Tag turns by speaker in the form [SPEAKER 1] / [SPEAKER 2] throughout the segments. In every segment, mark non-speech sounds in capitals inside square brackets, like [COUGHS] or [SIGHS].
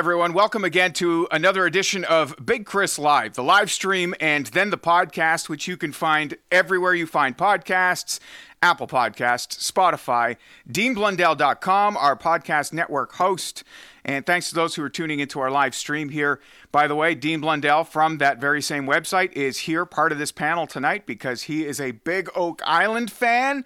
[SPEAKER 1] Everyone. Welcome again to another edition of Big Chris Live, the live stream and then the podcast, which you can find everywhere you find podcasts Apple Podcasts, Spotify, DeanBlundell.com, our podcast network host. And thanks to those who are tuning into our live stream here. By the way, Dean Blundell from that very same website is here, part of this panel tonight, because he is a big Oak Island fan.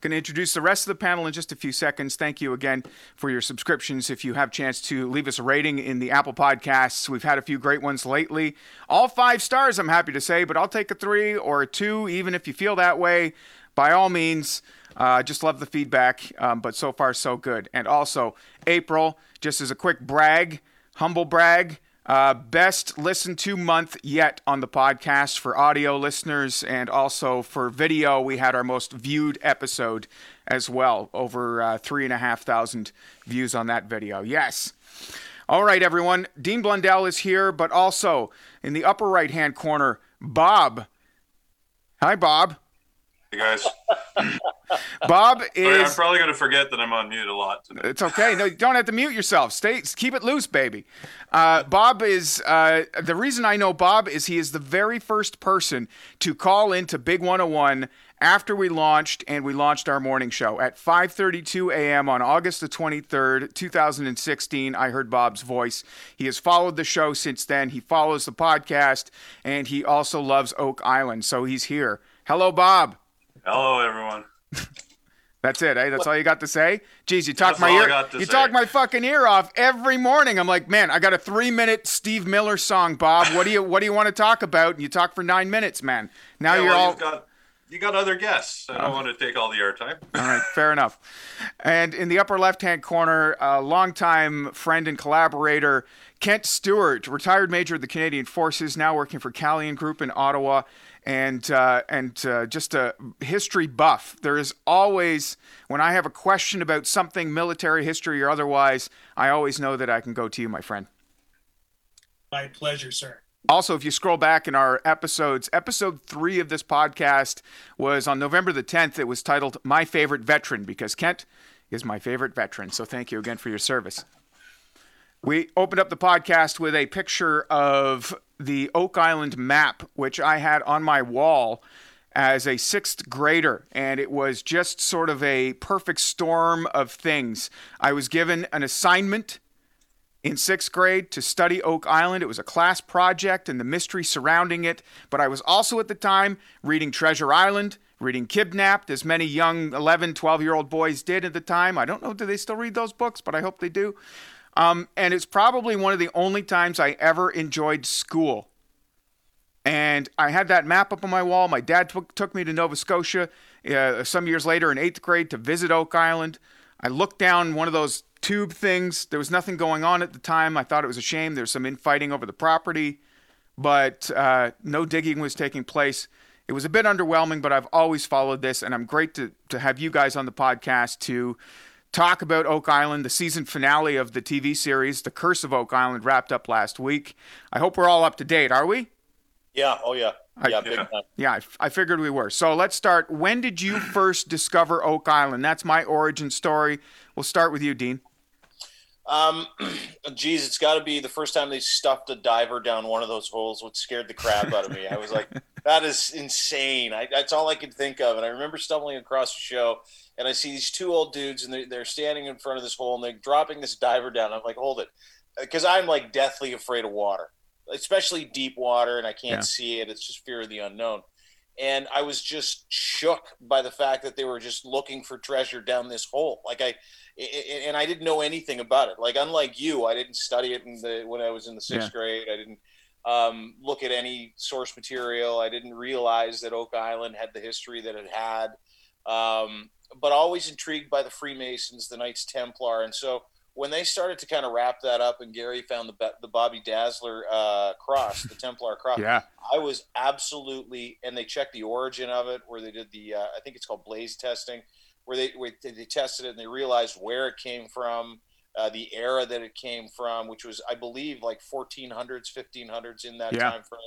[SPEAKER 1] Going to introduce the rest of the panel in just a few seconds. Thank you again for your subscriptions. If you have a chance to leave us a rating in the Apple Podcasts, we've had a few great ones lately. All five stars, I'm happy to say, but I'll take a three or a two, even if you feel that way. By all means, uh, just love the feedback, um, but so far so good. And also, April, just as a quick brag, humble brag, uh, best listened to month yet on the podcast for audio listeners, and also for video. We had our most viewed episode as well, over uh, three and a half thousand views on that video. Yes. All right, everyone. Dean Blundell is here, but also in the upper right hand corner, Bob. Hi, Bob.
[SPEAKER 2] Hey guys, [LAUGHS]
[SPEAKER 1] Bob
[SPEAKER 2] Sorry, I'm probably going to forget that I'm on mute a lot today.
[SPEAKER 1] It's okay. No, you don't have to mute yourself. Stay, keep it loose, baby. Uh, Bob is uh, the reason I know Bob is he is the very first person to call into Big 101 after we launched and we launched our morning show at 5:32 a.m. on August the 23rd, 2016. I heard Bob's voice. He has followed the show since then. He follows the podcast and he also loves Oak Island, so he's here. Hello, Bob.
[SPEAKER 2] Hello, everyone.
[SPEAKER 1] That's it, eh? That's all you got to say? Jeez, you talk
[SPEAKER 2] That's
[SPEAKER 1] my ear. You
[SPEAKER 2] say.
[SPEAKER 1] talk my fucking ear off every morning. I'm like, man, I got a three minute Steve Miller song, Bob. What do you What do you want to talk about? And you talk for nine minutes, man. Now
[SPEAKER 2] Yeah,
[SPEAKER 1] you're
[SPEAKER 2] well,
[SPEAKER 1] all.
[SPEAKER 2] got you got other guests. I don't want to take all the airtime. [LAUGHS]
[SPEAKER 1] All right, fair enough. And in the upper left hand corner, a longtime friend and collaborator, Kent Stewart, retired major of the Canadian Forces, now working for Calian Group in Ottawa, and uh, and uh, just a history buff. There is always, when I have a question about something, military history or otherwise, I always know that I can go to you, my friend.
[SPEAKER 3] My pleasure, sir.
[SPEAKER 1] Also, if you scroll back in our episodes, episode three of this podcast was on November the 10th. It was titled My Favorite Veteran because Kent is my favorite veteran. So thank you again for your service. We opened up the podcast with a picture of the Oak Island map, which I had on my wall as a sixth grader, and it was just sort of a perfect storm of things. I was given an assignment in sixth grade to study Oak Island. It was a class project and the mystery surrounding it. But I was also at the time reading Treasure Island, reading Kidnapped, as many young 11, 12 year old boys did at the time. I don't know, do they still read those books? But I hope they do. Um, and it's probably one of the only times I ever enjoyed school. And I had that map up on my wall. My dad took took me to Nova Scotia uh, some years later in eighth grade to visit Oak Island. I looked down one of those tube things. There was nothing going on at the time. I thought it was a shame. There was some infighting over the property, but uh, no digging was taking place. It was a bit underwhelming, but I've always followed this, and I'm great to, to have you guys on the podcast to talk about Oak Island. The season finale of the TV series, The Curse of Oak Island, wrapped up last week. I hope we're all up to date, are we?
[SPEAKER 4] Yeah. Oh yeah. Yeah. Big
[SPEAKER 2] yeah.
[SPEAKER 4] time. [LAUGHS]
[SPEAKER 1] Yeah, I, f- I figured we were. So let's start. When did you first discover Oak Island? That's my origin story. We'll start with you, Dean.
[SPEAKER 4] Um, [CLEARS THROAT] geez, it's got to be the first time they stuffed a diver down one of those holes, which scared the crap out of me. I was like, [LAUGHS] that is insane. I, that's all I could think of. And I remember stumbling across the show, and I see these two old dudes, and they're, they're standing in front of this hole, and they're dropping this diver down. I'm like, hold it. because I'm like deathly afraid of water, especially deep water, and I can't
[SPEAKER 1] Yeah.
[SPEAKER 4] see it. It's just fear of the unknown. And I was just shook by the fact that they were just looking for treasure down this hole. Like I, and I didn't know anything about it. Like unlike you, I didn't study it in the when I was in the sixth grade. I didn't um, look at any source material. I didn't realize that Oak Island had the history that it had. Um, but always intrigued by the Freemasons, the Knights Templar, and so when they started to kind of wrap that up, and Gary found the the Bobby Dazzler uh, cross, the Templar cross, [LAUGHS]
[SPEAKER 1] Yeah.
[SPEAKER 4] I was absolutely, and they checked the origin of it, where they did the, uh, I think it's called blaze testing, where they where they tested it and they realized where it came from, uh, the era that it came from, which was, I believe, like 1400s, 1500s in that
[SPEAKER 1] Yeah.
[SPEAKER 4] time frame,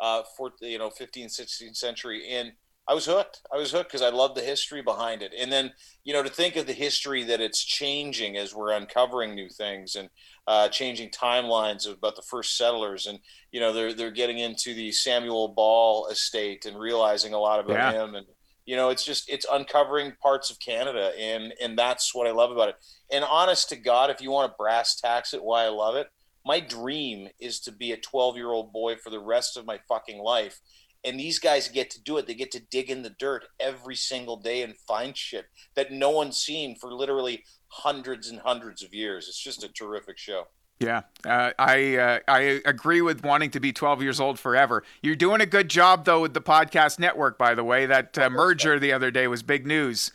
[SPEAKER 4] uh, for you know, 15th, 16th century, and I was hooked. I was hooked because I love the history behind it, and then you know to think of the history that it's changing as we're uncovering new things and uh, changing timelines about the first settlers and you know they're they're getting into the Samuel Ball estate and realizing a lot about
[SPEAKER 1] Yeah.
[SPEAKER 4] him and you know it's just it's uncovering parts of Canada and and that's what I love about it and honest to God if you want to brass tacks it why I love it my dream is to be a 12 year old boy for the rest of my fucking life and these guys get to do it they get to dig in the dirt every single day and find shit that no one's seen for literally hundreds and hundreds of years it's just a terrific show
[SPEAKER 1] Yeah, uh, I uh, I agree with wanting to be 12 years old forever. You're doing a good job though with the podcast network, by the way. That uh, merger the other day was big news.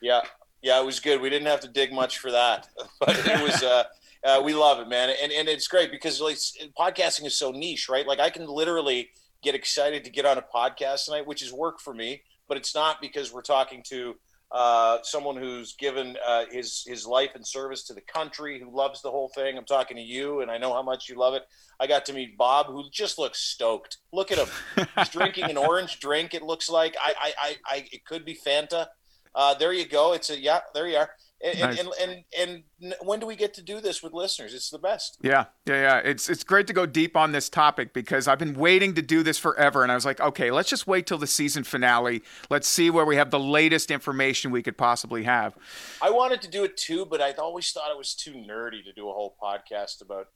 [SPEAKER 4] Yeah, yeah, it was good. We didn't have to dig much for that, [LAUGHS] but it was. Uh, uh, we love it, man, and and it's great because like podcasting is so niche, right? Like I can literally get excited to get on a podcast tonight, which is work for me, but it's not because we're talking to uh, someone who's given uh, his his life and service to the country, who loves the whole thing. I'm talking to you, and I know how much you love it. I got to meet Bob, who just looks stoked. Look at him; he's drinking an [LAUGHS] orange drink. It looks like I I, I, I it could be Fanta. Uh, there you go. It's a yeah. There you are. And,
[SPEAKER 1] Nice.
[SPEAKER 4] and, and and and when do we get to do this with listeners? It's the best.
[SPEAKER 1] Yeah, yeah, yeah. It's it's great to go deep on this topic because I've been waiting to do this forever, and I was like, okay, let's just wait till the season finale. Let's see where we have the latest information we could possibly have.
[SPEAKER 4] I wanted to do it too, but I always thought it was too nerdy to do a whole podcast about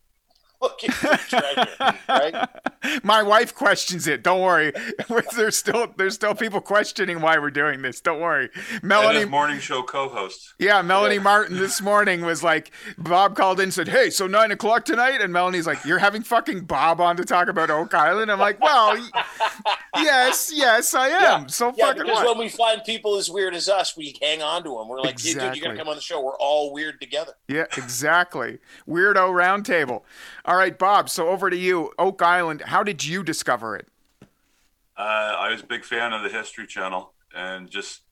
[SPEAKER 4] looking for treasure. Right? [LAUGHS]
[SPEAKER 1] My wife questions it. Don't worry. [LAUGHS] there's still there's still people questioning why we're doing this. Don't worry. Melanie
[SPEAKER 2] morning show co-host.
[SPEAKER 1] Yeah, Melanie
[SPEAKER 4] Yeah.
[SPEAKER 1] Martin this morning was like, Bob called in and said, Hey, so nine o'clock tonight? And Melanie's like, You're having fucking Bob on to talk about Oak Island? I'm like, Well, [LAUGHS] yes, yes, I am. So
[SPEAKER 4] Yeah,
[SPEAKER 1] fucking
[SPEAKER 4] because
[SPEAKER 1] what?
[SPEAKER 4] when we find people as weird as us, we hang on to them. We're like, "Hey, dude, you
[SPEAKER 1] Exactly.
[SPEAKER 4] gotta come on the show. We're all weird together.
[SPEAKER 1] Yeah, exactly. Weirdo roundtable. All right, Bob, so over to you. Oak Island, how did you discover it?
[SPEAKER 2] Uh, I was a big fan of the History Channel and just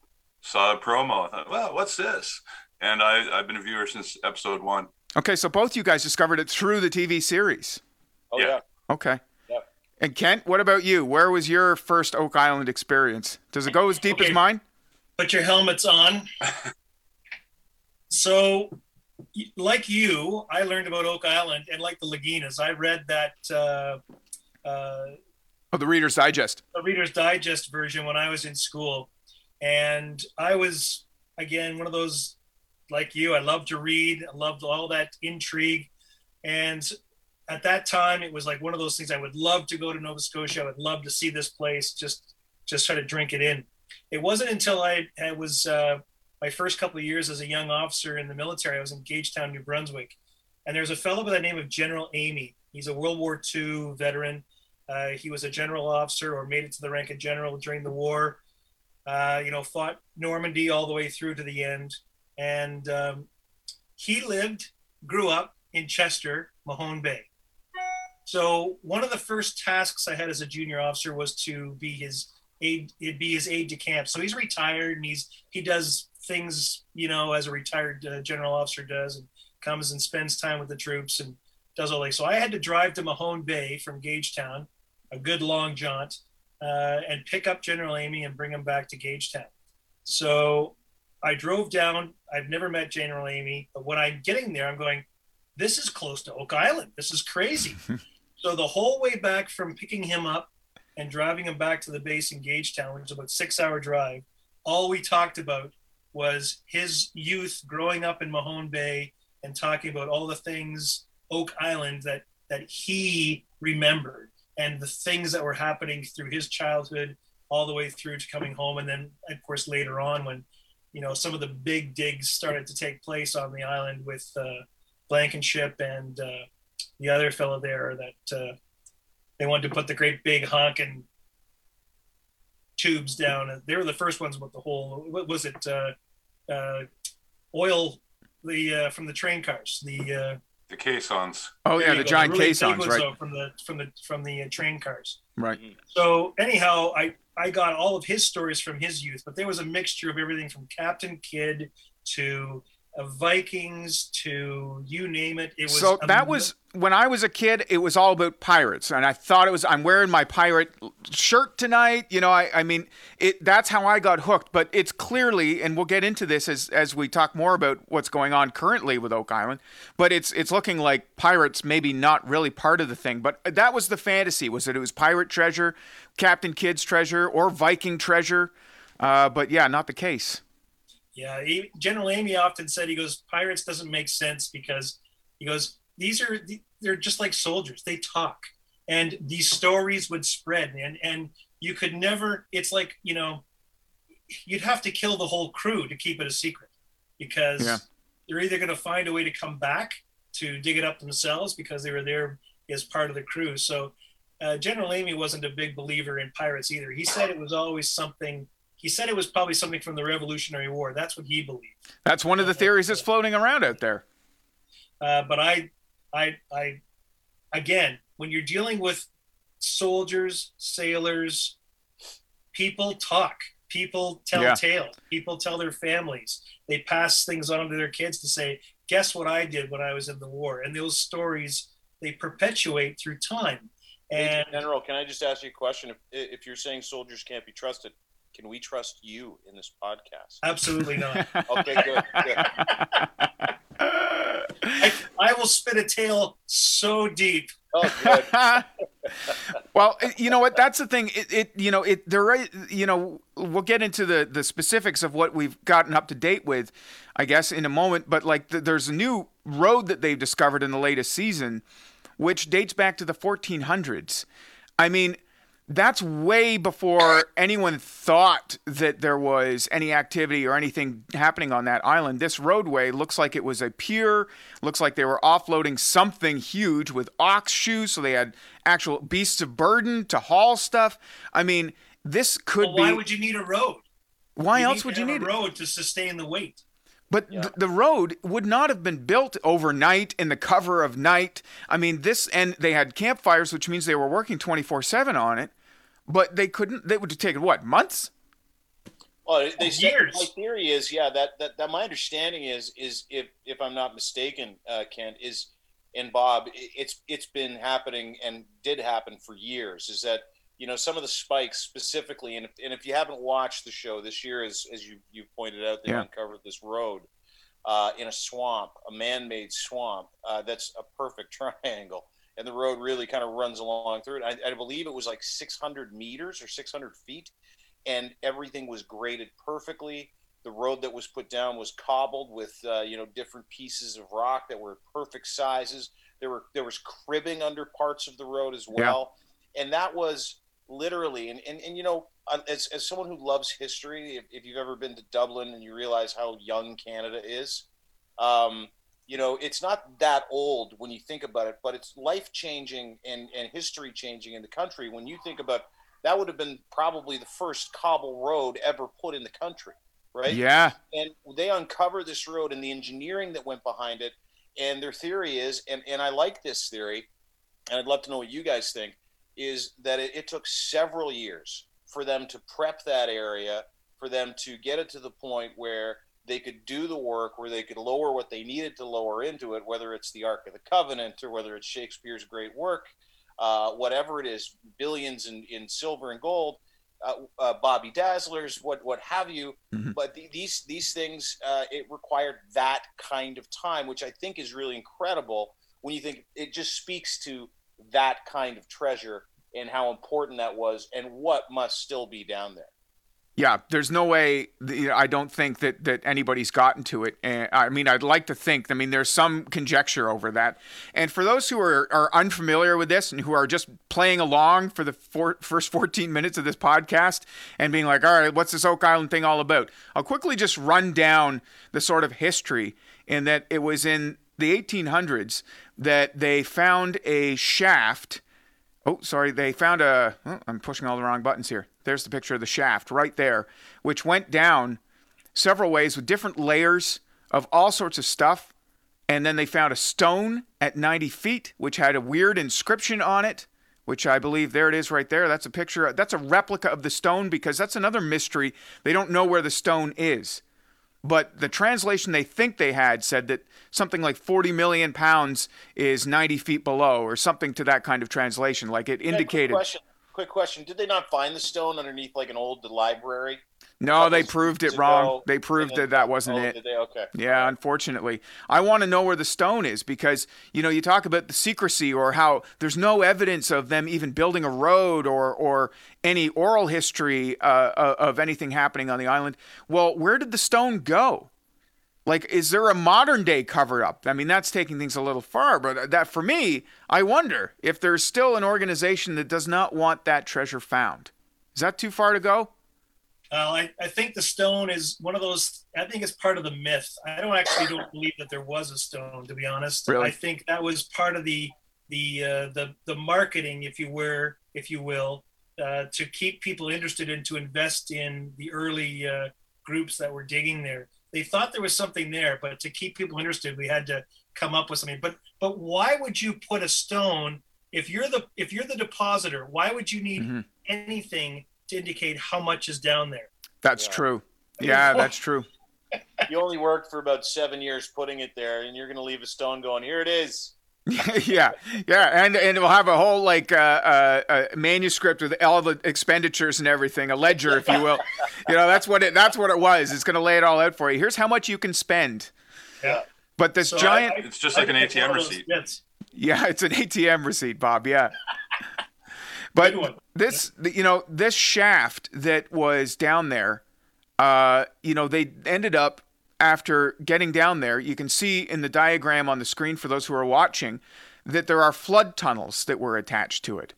[SPEAKER 2] saw a promo. I thought, well, what's this? And I, I've been a viewer since episode one.
[SPEAKER 1] Okay, so both you guys discovered it through the TV series.
[SPEAKER 4] Oh
[SPEAKER 2] Yeah.
[SPEAKER 4] yeah.
[SPEAKER 1] Okay.
[SPEAKER 4] Yep.
[SPEAKER 1] And Kent, what about you? Where was your first Oak Island experience? Does it go as deep as mine?
[SPEAKER 3] Put your helmets on. [LAUGHS] so, y- like you, I learned about Oak Island, and like the Laginas, I read that uh, uh,
[SPEAKER 1] Oh, the Reader's Digest.
[SPEAKER 3] the Reader's Digest version when I was in school, and I was again one of those like you. I loved to read. I loved all that intrigue, and at that time, it was like one of those things. I would love to go to Nova Scotia. I would love to see this place. Just just try to drink it in. It wasn't until I, I was uh, my first couple of years as a young officer in the military. I was in Gagetown, New Brunswick, and there's a fellow by the name of General Amy. He's a World War II veteran. Uh, he was a general officer or made it to the rank of general during the war. Uh, you know, fought Normandy all the way through to the end. And um, he lived, grew up in Chester, Mahone Bay. So one of the first tasks I had as a junior officer was to be his aide, be his aide de camp. So he's retired and he's he does things, you know, as a retired uh, general officer does, and comes and spends time with the troops and does all that. So I had to drive to Mahone Bay from Gagetown, a good long jaunt, uh, and pick up General Amy and bring him back to Gagetown. So I drove down. I've never met General Amy, but when I'm getting there, I'm going, this is close to Oak Island. This is crazy. [LAUGHS] so the whole way back from picking him up and driving him back to the base in Gagetown, which is about six hour drive, all we talked about was his youth growing up in Mahone Bay and talking about all the things Oak Island that that he remembered and the things that were happening through his childhood all the way through to coming home. And then of course later on when you know some of the big digs started to take place on the island with uh, Blankenship and uh, the other fellow there that uh, they wanted to put the great big honking tubes down. They were the first ones with the whole. What was it? Uh, uh, oil the uh, from the train cars. The uh,
[SPEAKER 2] the caissons.
[SPEAKER 1] Oh yeah, the
[SPEAKER 3] go,
[SPEAKER 1] giant
[SPEAKER 3] really
[SPEAKER 1] caissons,
[SPEAKER 3] ones,
[SPEAKER 1] right?
[SPEAKER 3] though, From the from the from the uh, train cars.
[SPEAKER 1] Right.
[SPEAKER 3] So anyhow, I I got all of his stories from his youth, but there was a mixture of everything from Captain Kidd to uh, Vikings to you name it. It was
[SPEAKER 1] So that
[SPEAKER 3] am-
[SPEAKER 1] was when I was a kid. It was all about pirates, and I thought it was. I'm wearing my pirate shirt tonight. You know, I, I mean, it. That's how I got hooked. But it's clearly, and we'll get into this as as we talk more about what's going on currently with Oak Island. But it's it's looking like pirates maybe not really part of the thing. But that was the fantasy. Was that it was pirate treasure, Captain Kidd's treasure, or Viking treasure? Uh, but yeah, not the case.
[SPEAKER 3] Yeah, he, General Amy often said he goes pirates doesn't make sense because he goes these are they're just like soldiers they talk and these stories would spread and and you could never it's like you know you'd have to kill the whole crew to keep it a secret because
[SPEAKER 1] Yeah.
[SPEAKER 3] they're either going to find a way to come back to dig it up themselves because they were there as part of the crew so uh, General Amy wasn't a big believer in pirates either. He said it was always something. He said it was probably something from the Revolutionary War. That's what he believed.
[SPEAKER 1] That's one of the theories that's floating around out there.
[SPEAKER 3] Uh, but I, I, I, again, when you're dealing with soldiers, sailors, people talk. People tell
[SPEAKER 1] Yeah.
[SPEAKER 3] tales. People tell their families. They pass things on to their kids to say, "Guess what I did when I was in the war?" And those stories they perpetuate through time.
[SPEAKER 4] Major
[SPEAKER 3] And
[SPEAKER 4] General, can I just ask you a question? If, if you're saying soldiers can't be trusted, can we trust you in this podcast?
[SPEAKER 3] absolutely not. [LAUGHS]
[SPEAKER 4] Okay, good. good.
[SPEAKER 3] I, I will spit a tale so deep.
[SPEAKER 4] Oh, good. [LAUGHS]
[SPEAKER 1] well, you know what? That's the thing. It, it you know, it, they're right. You know, we'll get into the the specifics of what we've gotten up to date with, I guess, in a moment. But like, th- there's a new road that they've discovered in the latest season, which dates back to the 1400s. I mean, that's way before anyone thought that there was any activity or anything happening on that island. This roadway looks like it was a pier, looks like they were offloading something huge with ox shoes, so they had actual beasts of burden to haul stuff. I mean, this could
[SPEAKER 3] Well, why
[SPEAKER 1] be.
[SPEAKER 3] would you need a road?
[SPEAKER 1] why
[SPEAKER 3] You
[SPEAKER 1] else
[SPEAKER 3] need
[SPEAKER 1] would you need
[SPEAKER 3] a
[SPEAKER 1] it?
[SPEAKER 3] road to sustain the weight?
[SPEAKER 1] But
[SPEAKER 4] Yeah.
[SPEAKER 1] th- the road would not have been built overnight in the cover of night. I mean, this, and they had campfires, which means they were working 24 7 on it, but they couldn't, they would have taken what, months?
[SPEAKER 4] Well, they said,
[SPEAKER 3] Years.
[SPEAKER 4] my theory is, yeah, that, that that my understanding is is if if I'm not mistaken, uh, Kent is and Bob, it's it's been happening and did happen for years. Is that you know some of the spikes specifically, and if, and if you haven't watched the show this year, as as you you pointed out, they
[SPEAKER 1] Yeah.
[SPEAKER 4] uncovered this road uh, in a swamp, a man-made swamp uh, that's a perfect [LAUGHS] triangle. And the road really kind of runs along through it. I, I believe it was like 600 meters or 600 feet and everything was graded perfectly. The road that was put down was cobbled with uh, you know different pieces of rock that were perfect sizes. There were there was cribbing under parts of the road as well, and that was literally and and, and you know uh, as, as someone who loves history, if, if you've ever been to Dublin and you realize how young Canada is, um, you know it's not that old when you think about it, but it's life changing and and history changing in the country when you think about that would have been probably the first cobble road ever put in the country, right?
[SPEAKER 1] Yeah.
[SPEAKER 4] And they uncover this road and the engineering that went behind it. And their theory is, and, and I like this theory, and I'd love to know what you guys think, is that it, it took several years for them to prep that area, for them to get it to the point where they could do the work, where they could lower what they needed to lower into it, whether it's the Ark of the Covenant or whether it's Shakespeare's great work uh, whatever it is, billions in, in silver and gold, uh, uh, Bobby Dazzlers, what what have you.
[SPEAKER 1] Mhm.
[SPEAKER 4] But the, these these things, uh, it required that kind of time, which I think is really incredible. When you think it just speaks to that kind of treasure and how important that was, and what must still be down there.
[SPEAKER 1] Yeah, there's no way. I don't think that that anybody's gotten to it. And I mean, I'd like to think. I mean, there's some conjecture over that. And for those who are, are unfamiliar with this and who are just playing along for the four, first 14 minutes of this podcast and being like, "All right, what's this Oak Island thing all about?" I'll quickly just run down the sort of history. In that it was in the 1800s that they found a shaft. Oh, sorry, they found a. Oh, I'm pushing all the wrong buttons here. There's the picture of the shaft right there, which went down several ways with different layers of all sorts of stuff. And then they found a stone at 90 feet, which had a weird inscription on it, which I believe there it is right there. That's a picture. That's a replica of the stone because that's another mystery. They don't know where the stone is. But the translation they think they had said that something like 40 million pounds is 90 feet below, or something to that kind of translation. Like it indicated.
[SPEAKER 4] Yeah, quick question: Did they not find the stone underneath like an old library?
[SPEAKER 1] No, they proved it wrong. They proved that that wasn't
[SPEAKER 4] oh,
[SPEAKER 1] it.
[SPEAKER 4] Did they? Okay.
[SPEAKER 1] Yeah, unfortunately. I want to know where the stone is because, you know, you talk about the secrecy or how there's no evidence of them even building a road or, or any oral history uh, of anything happening on the island. Well, where did the stone go? Like, is there a modern day cover up? I mean, that's taking things a little far, but that for me, I wonder if there's still an organization that does not want that treasure found. Is that too far to go?
[SPEAKER 3] Uh, I, I think the stone is one of those. I think it's part of the myth. I don't actually don't believe that there was a stone, to be honest.
[SPEAKER 1] Really?
[SPEAKER 3] I think that was part of the the uh, the the marketing, if you were, if you will, uh, to keep people interested and to invest in the early uh, groups that were digging there they thought there was something there, but to keep people interested, we had to come up with something. But but why would you put a stone if you're the if you're the depositor? Why would you need mm-hmm. anything to indicate how much is down there?
[SPEAKER 1] That's yeah. true. Yeah, that's true. [LAUGHS]
[SPEAKER 4] You only worked for about seven years putting it there, and you're going to leave a stone going, "Here it is." [LAUGHS]
[SPEAKER 1] yeah, yeah, and and we'll have a whole like uh, uh, uh, manuscript with all the expenditures and everything, a ledger, if you will. [LAUGHS] you know, that's what it that's what it was. It's going to lay it all out for you. Here's how much you can spend.
[SPEAKER 3] Yeah.
[SPEAKER 1] But this so giant,
[SPEAKER 2] I, I, it's just like I an ATM receipt.
[SPEAKER 1] Yeah, it's an ATM receipt, Bob. Yeah. [LAUGHS] but this, you know, this shaft that was down there, uh, you know, they ended up after getting down there, you can see in the diagram on the screen for those who are watching that there are flood tunnels that were attached to it.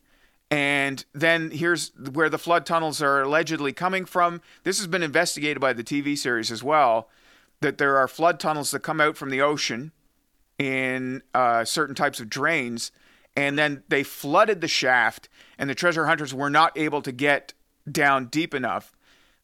[SPEAKER 1] And then here's where the flood tunnels are allegedly coming from. This has been investigated by the TV series as well that there are flood tunnels that come out from the ocean in uh, certain types of drains. And then they flooded the shaft, and the treasure hunters were not able to get down deep enough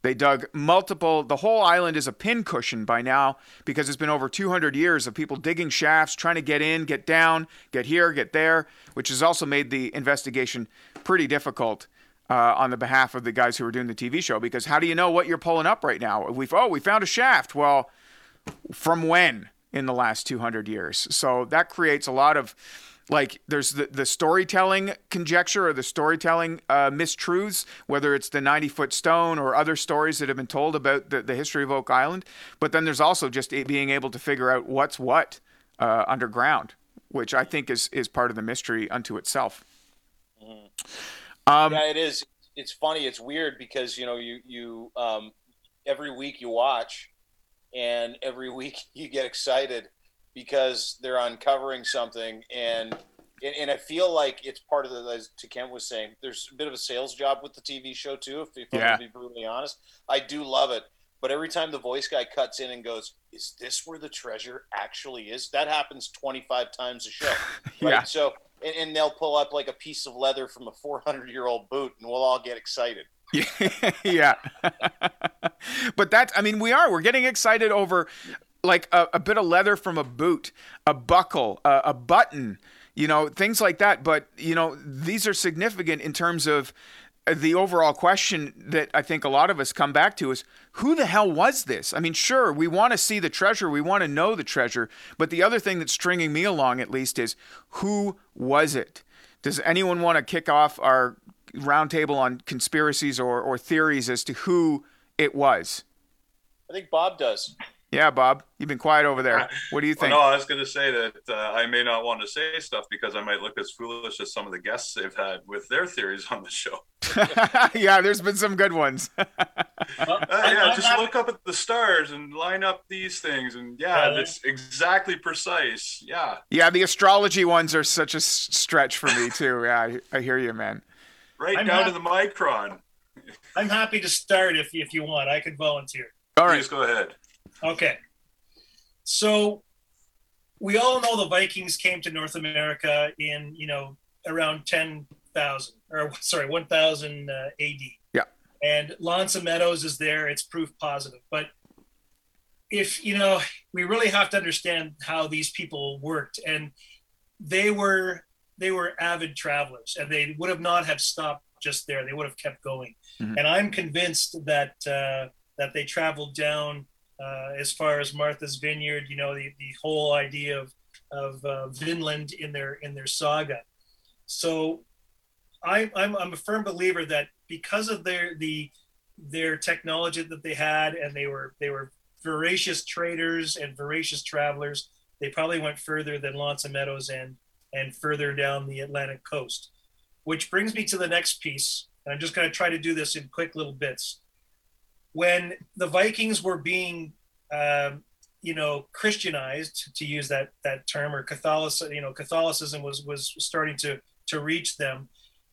[SPEAKER 1] they dug multiple, the whole island is a pincushion by now because it's been over 200 years of people digging shafts, trying to get in, get down, get here, get there, which has also made the investigation pretty difficult. Uh, on the behalf of the guys who were doing the TV show, because how do you know what you're pulling up right now? We've oh, we found a shaft. Well, from when in the last 200 years? So that creates a lot of like there's the, the storytelling conjecture or the storytelling uh, mistruths, whether it's the 90 foot stone or other stories that have been told about the, the history of Oak Island. But then there's also just being able to figure out what's what uh, underground, which I think is, is part of the mystery unto itself.
[SPEAKER 4] Mm-hmm. Um, yeah, it is. It's funny. It's weird because, you know, you, you, um, every week you watch and every [LAUGHS] week you get excited because they're uncovering something and and, and I feel like it's part of the as to Kent was saying, there's a bit of a sales job with the TV show too, if, if yeah. I'm to be brutally honest. I do love it. But every time the voice guy cuts in and goes, Is this where the treasure actually is? That happens 25 times a show. [LAUGHS] Right? yeah. So, and, and, they'll pull up like a piece of leather from a 400 year old boot and we'll all get excited. [LAUGHS]
[SPEAKER 1] yeah. [LAUGHS] but that's, I mean, we are. We're getting excited over like a, a bit of leather from a boot, a buckle, a, a button, you know, things like that. But, you know, these are significant in terms of uh, the overall question that I think a lot of us come back to is who the hell was this? I mean, sure, we want to see the treasure, we want to know the treasure, but the other thing that's stringing me along at least is who was it? Does anyone want to kick off our roundtable on conspiracies or, or theories as to who it was?
[SPEAKER 4] I think Bob does.
[SPEAKER 1] Yeah, Bob, you've been quiet over there. [LAUGHS] What do you think?
[SPEAKER 2] Well, no, I was going to say that uh, I may not want to say stuff because I might look as foolish as some of the guests they've had with their theories on the show. [LAUGHS]
[SPEAKER 1] yeah, there's been some good ones. [LAUGHS]
[SPEAKER 2] uh, yeah, just look up at the stars and line up these things, and yeah, it's exactly precise. Yeah.
[SPEAKER 1] Yeah, the astrology ones are such a stretch for me too. Yeah, I, I hear you, man.
[SPEAKER 2] Right I'm down happy, to the micron.
[SPEAKER 3] I'm happy to start if if you want. I could volunteer.
[SPEAKER 1] All right,
[SPEAKER 2] Please go ahead.
[SPEAKER 3] Okay. So we all know the Vikings came to North America in, you know, around 10,000 or sorry, 1000 uh, AD.
[SPEAKER 1] Yeah.
[SPEAKER 3] And L'Anse Meadows is there. It's proof positive. But if, you know, we really have to understand how these people worked and they were they were avid travelers and they would have not have stopped just there. They would have kept going. Mm-hmm. And I'm convinced that uh, that they traveled down uh, as far as Martha's Vineyard, you know, the, the whole idea of of uh, Vinland in their in their saga. So, I, I'm I'm a firm believer that because of their the their technology that they had, and they were they were voracious traders and voracious travelers. They probably went further than L'Anse Meadows and and further down the Atlantic coast. Which brings me to the next piece, and I'm just going to try to do this in quick little bits when the Vikings were being, um, you know, Christianized, to use that that term, or Catholicism, you know, Catholicism was was starting to to reach them.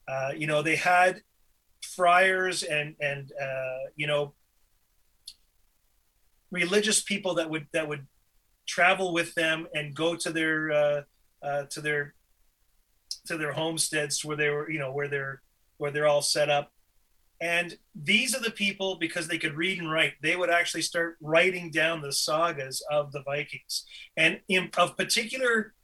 [SPEAKER 3] Uh, you know, they had friars and and uh, you know religious people that would that would travel with them and go to their uh, uh, to their to their homesteads where they were you know where they're where they're all set up and these are the people, because they could read and write, they would actually start writing down the sagas of the Vikings. And in, of particular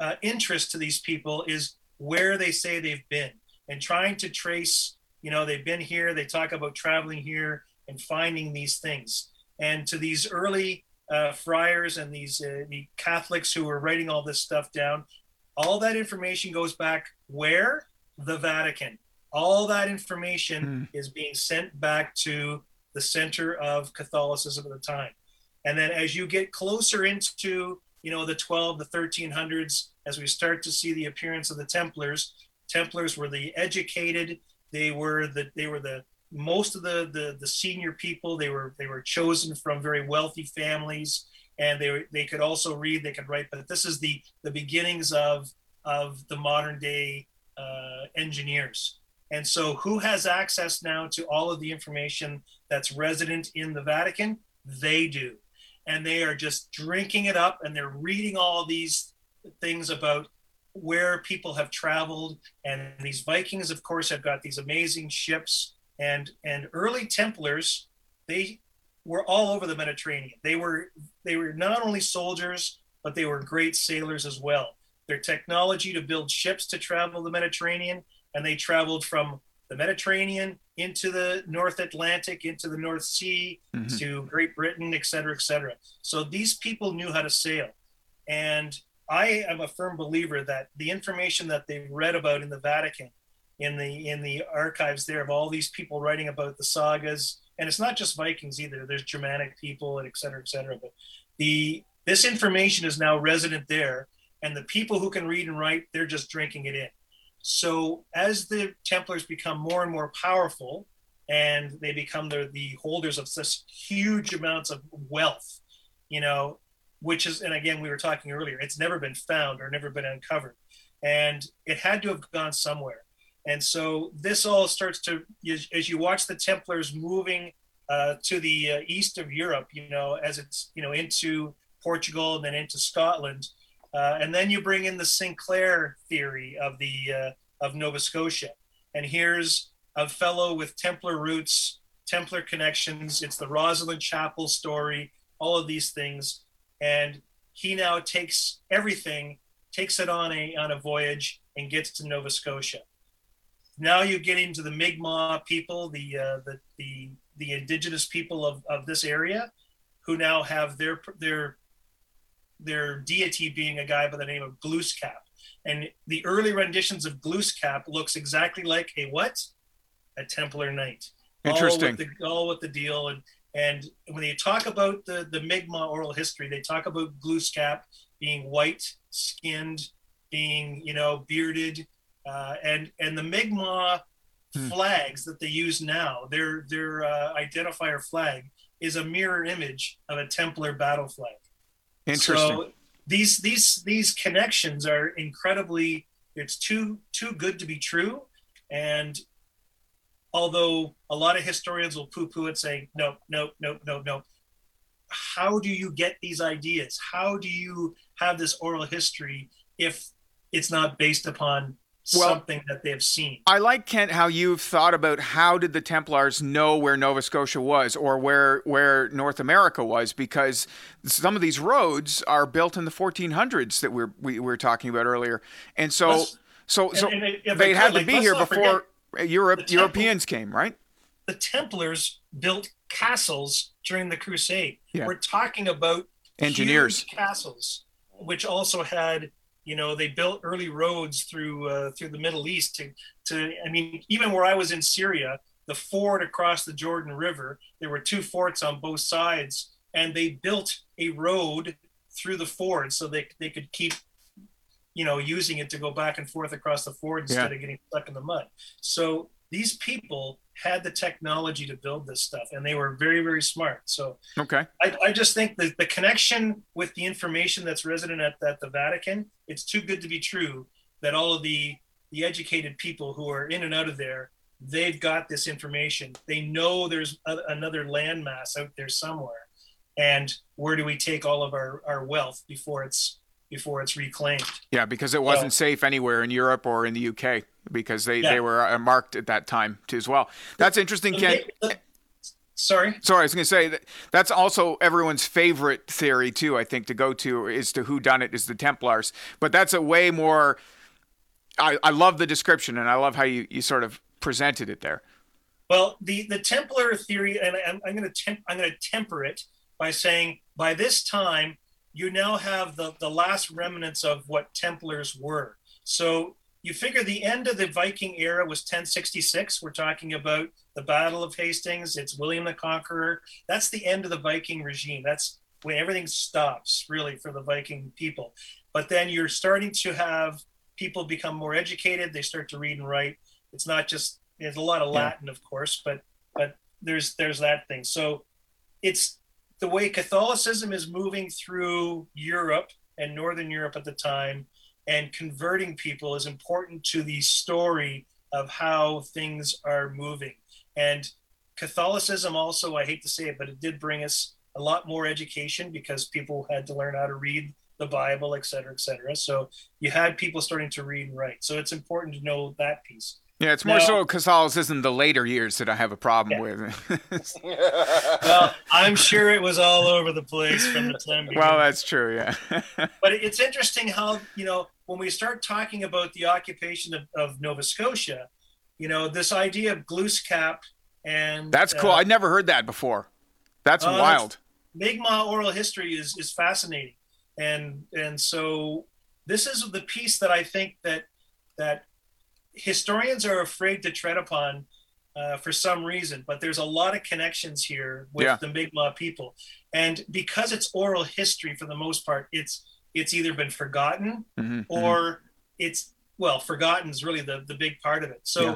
[SPEAKER 3] uh, interest to these people is where they say they've been and trying to trace, you know, they've been here, they talk about traveling here and finding these things. And to these early uh, friars and these uh, the Catholics who were writing all this stuff down, all that information goes back where? The Vatican all that information mm. is being sent back to the center of Catholicism at the time. And then as you get closer into, you know, the 12, the 1300s, as we start to see the appearance of the Templars, Templars were the educated, they were the they were the most of the the, the senior people, they were they were chosen from very wealthy families and they were, they could also read, they could write, but this is the the beginnings of of the modern day uh, engineers. And so, who has access now to all of the information that's resident in the Vatican? They do. And they are just drinking it up and they're reading all these things about where people have traveled. And these Vikings, of course, have got these amazing ships. And, and early Templars, they were all over the Mediterranean. They were, they were not only soldiers, but they were great sailors as well. Their technology to build ships to travel the Mediterranean and they traveled from the Mediterranean into the North Atlantic, into the North Sea, mm-hmm. to Great Britain, et cetera, et cetera. So these people knew how to sail. And I am a firm believer that the information that they read about in the Vatican, in the in the archives there of all these people writing about the sagas, and it's not just Vikings either. There's Germanic people and et cetera, et cetera. But the this information is now resident there, and the people who can read and write, they're just drinking it in. So as the Templars become more and more powerful, and they become the, the holders of such huge amounts of wealth, you know, which is, and again, we were talking earlier, it's never been found or never been uncovered. And it had to have gone somewhere. And so this all starts to, as you watch the Templars moving uh, to the uh, east of Europe, you know, as it's, you know, into Portugal and then into Scotland, uh, and then you bring in the Sinclair theory of the uh, of Nova Scotia, and here's a fellow with Templar roots, Templar connections. It's the Rosslyn Chapel story, all of these things, and he now takes everything, takes it on a on a voyage, and gets to Nova Scotia. Now you get into the Mi'kmaq people, the uh, the the the indigenous people of, of this area, who now have their their their deity being a guy by the name of Glooskap. And the early renditions of Glooskap looks exactly like a what? A Templar knight.
[SPEAKER 1] Interesting.
[SPEAKER 3] All with the, all with the deal. And And when they talk about the, the Mi'kmaq oral history, they talk about Glooskap being white skinned, being, you know, bearded. Uh, and, and the Mi'kmaq hmm. flags that they use now, their, their uh, identifier flag is a mirror image of a Templar battle flag.
[SPEAKER 1] Interesting. So
[SPEAKER 3] these, these, these connections are incredibly, it's too, too good to be true. And although a lot of historians will poo-poo it saying no no no no no how do you get these ideas how do you have this oral history if it's not based upon well, something that they've seen.
[SPEAKER 1] I like Kent how you've thought about how did the Templars know where Nova Scotia was or where where North America was because some of these roads are built in the 1400s that we're we, we were talking about earlier, and so let's, so so and, and they had to be here before. Europe, Europeans came, right?
[SPEAKER 3] The Templars built castles during the Crusade. Yeah. We're talking about
[SPEAKER 1] engineers
[SPEAKER 3] castles, which also had, you know, they built early roads through uh, through the Middle East to to. I mean, even where I was in Syria, the ford across the Jordan River, there were two forts on both sides, and they built a road through the ford so they they could keep you know, using it to go back and forth across the ford instead yeah. of getting stuck in the mud. So these people had the technology to build this stuff and they were very, very smart. So
[SPEAKER 1] okay.
[SPEAKER 3] I, I just think that the connection with the information that's resident at, at the Vatican, it's too good to be true that all of the the educated people who are in and out of there, they've got this information. They know there's a, another landmass out there somewhere. And where do we take all of our, our wealth before it's before it's reclaimed.
[SPEAKER 1] Yeah, because it wasn't so, safe anywhere in Europe or in the UK because they, yeah. they were uh, marked at that time too as well. That's interesting, Ken.
[SPEAKER 3] Sorry.
[SPEAKER 1] Sorry, I was going to say that that's also everyone's favorite theory too. I think to go to is to who done it is the Templars, but that's a way more. I, I love the description and I love how you, you sort of presented it there.
[SPEAKER 3] Well, the the Templar theory, and I'm, I'm going to I'm going to temper it by saying by this time you now have the, the last remnants of what Templars were. So you figure the end of the Viking era was 1066. We're talking about the Battle of Hastings. It's William the Conqueror. That's the end of the Viking regime. That's when everything stops, really, for the Viking people. But then you're starting to have people become more educated. They start to read and write. It's not just there's a lot of Latin, of course, but but there's there's that thing. So it's the way Catholicism is moving through Europe and Northern Europe at the time and converting people is important to the story of how things are moving. And Catholicism also, I hate to say it, but it did bring us a lot more education because people had to learn how to read the Bible, et cetera, et cetera. So you had people starting to read and write. So it's important to know that piece.
[SPEAKER 1] Yeah, it's more now, so Catholicism the later years that I have a problem yeah.
[SPEAKER 3] with. [LAUGHS] well, I'm sure it was all over the place from the time.
[SPEAKER 1] Well, that's true, yeah. [LAUGHS]
[SPEAKER 3] but it's interesting how you know when we start talking about the occupation of, of Nova Scotia, you know this idea of Glooskap and
[SPEAKER 1] that's cool. Uh, I'd never heard that before. That's uh, wild.
[SPEAKER 3] Mi'kmaq oral history is is fascinating, and and so this is the piece that I think that that historians are afraid to tread upon uh, for some reason, but there's a lot of connections here with yeah. the Mi'kmaq people, and because it's oral history for the most part, it's it's either been forgotten mm-hmm, mm-hmm. or mm-hmm. it's well forgotten is really the the big part of it. So yeah.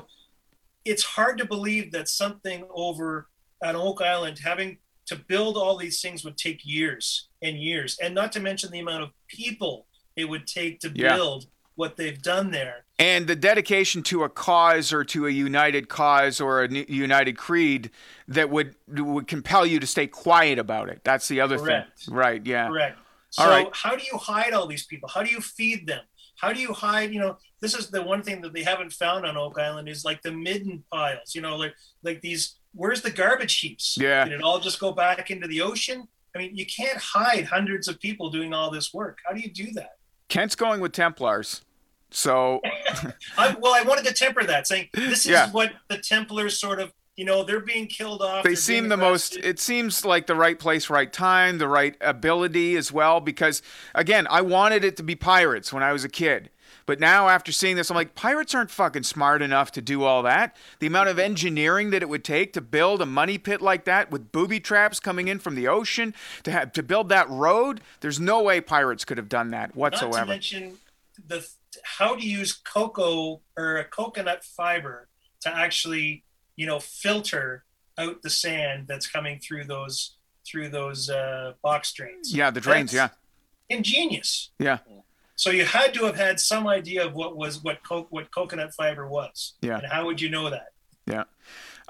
[SPEAKER 3] it's hard to believe that something over at Oak Island having to build all these things would take years and years, and not to mention the amount of people it would take to yeah. build what they've done there.
[SPEAKER 1] And the dedication to a cause or to a united cause or a united creed that would would compel you to stay quiet about it. That's the other Correct. thing. Right, yeah.
[SPEAKER 3] Correct. So all right. how do you hide all these people? How do you feed them? How do you hide, you know, this is the one thing that they haven't found on Oak Island is like the midden piles, you know, like like these where's the garbage heaps?
[SPEAKER 1] Yeah.
[SPEAKER 3] Did it all just go back into the ocean? I mean, you can't hide hundreds of people doing all this work. How do you do that?
[SPEAKER 1] Kent's going with Templars. So, [LAUGHS]
[SPEAKER 3] I, well, I wanted to temper that, saying this is yeah. what the Templars sort of, you know, they're being killed off.
[SPEAKER 1] They seem the most. It seems like the right place, right time, the right ability as well. Because again, I wanted it to be pirates when I was a kid, But now, after seeing this, I'm like, pirates aren't fucking smart enough to do all that. The amount of engineering that it would take to build a money pit like that with booby traps coming in from the ocean to have to build that road, there's no way pirates could have done that whatsoever.
[SPEAKER 3] Not to mention the how to use cocoa or a coconut fiber to actually, you know, filter out the sand that's coming through those through those uh, box drains.
[SPEAKER 1] Yeah, the drains.
[SPEAKER 3] That's
[SPEAKER 1] yeah,
[SPEAKER 3] ingenious.
[SPEAKER 1] yeah,
[SPEAKER 3] So you had to have had some idea of what was what co- what coconut fiber was.
[SPEAKER 1] Yeah.
[SPEAKER 3] And how would you know that?
[SPEAKER 1] yeah.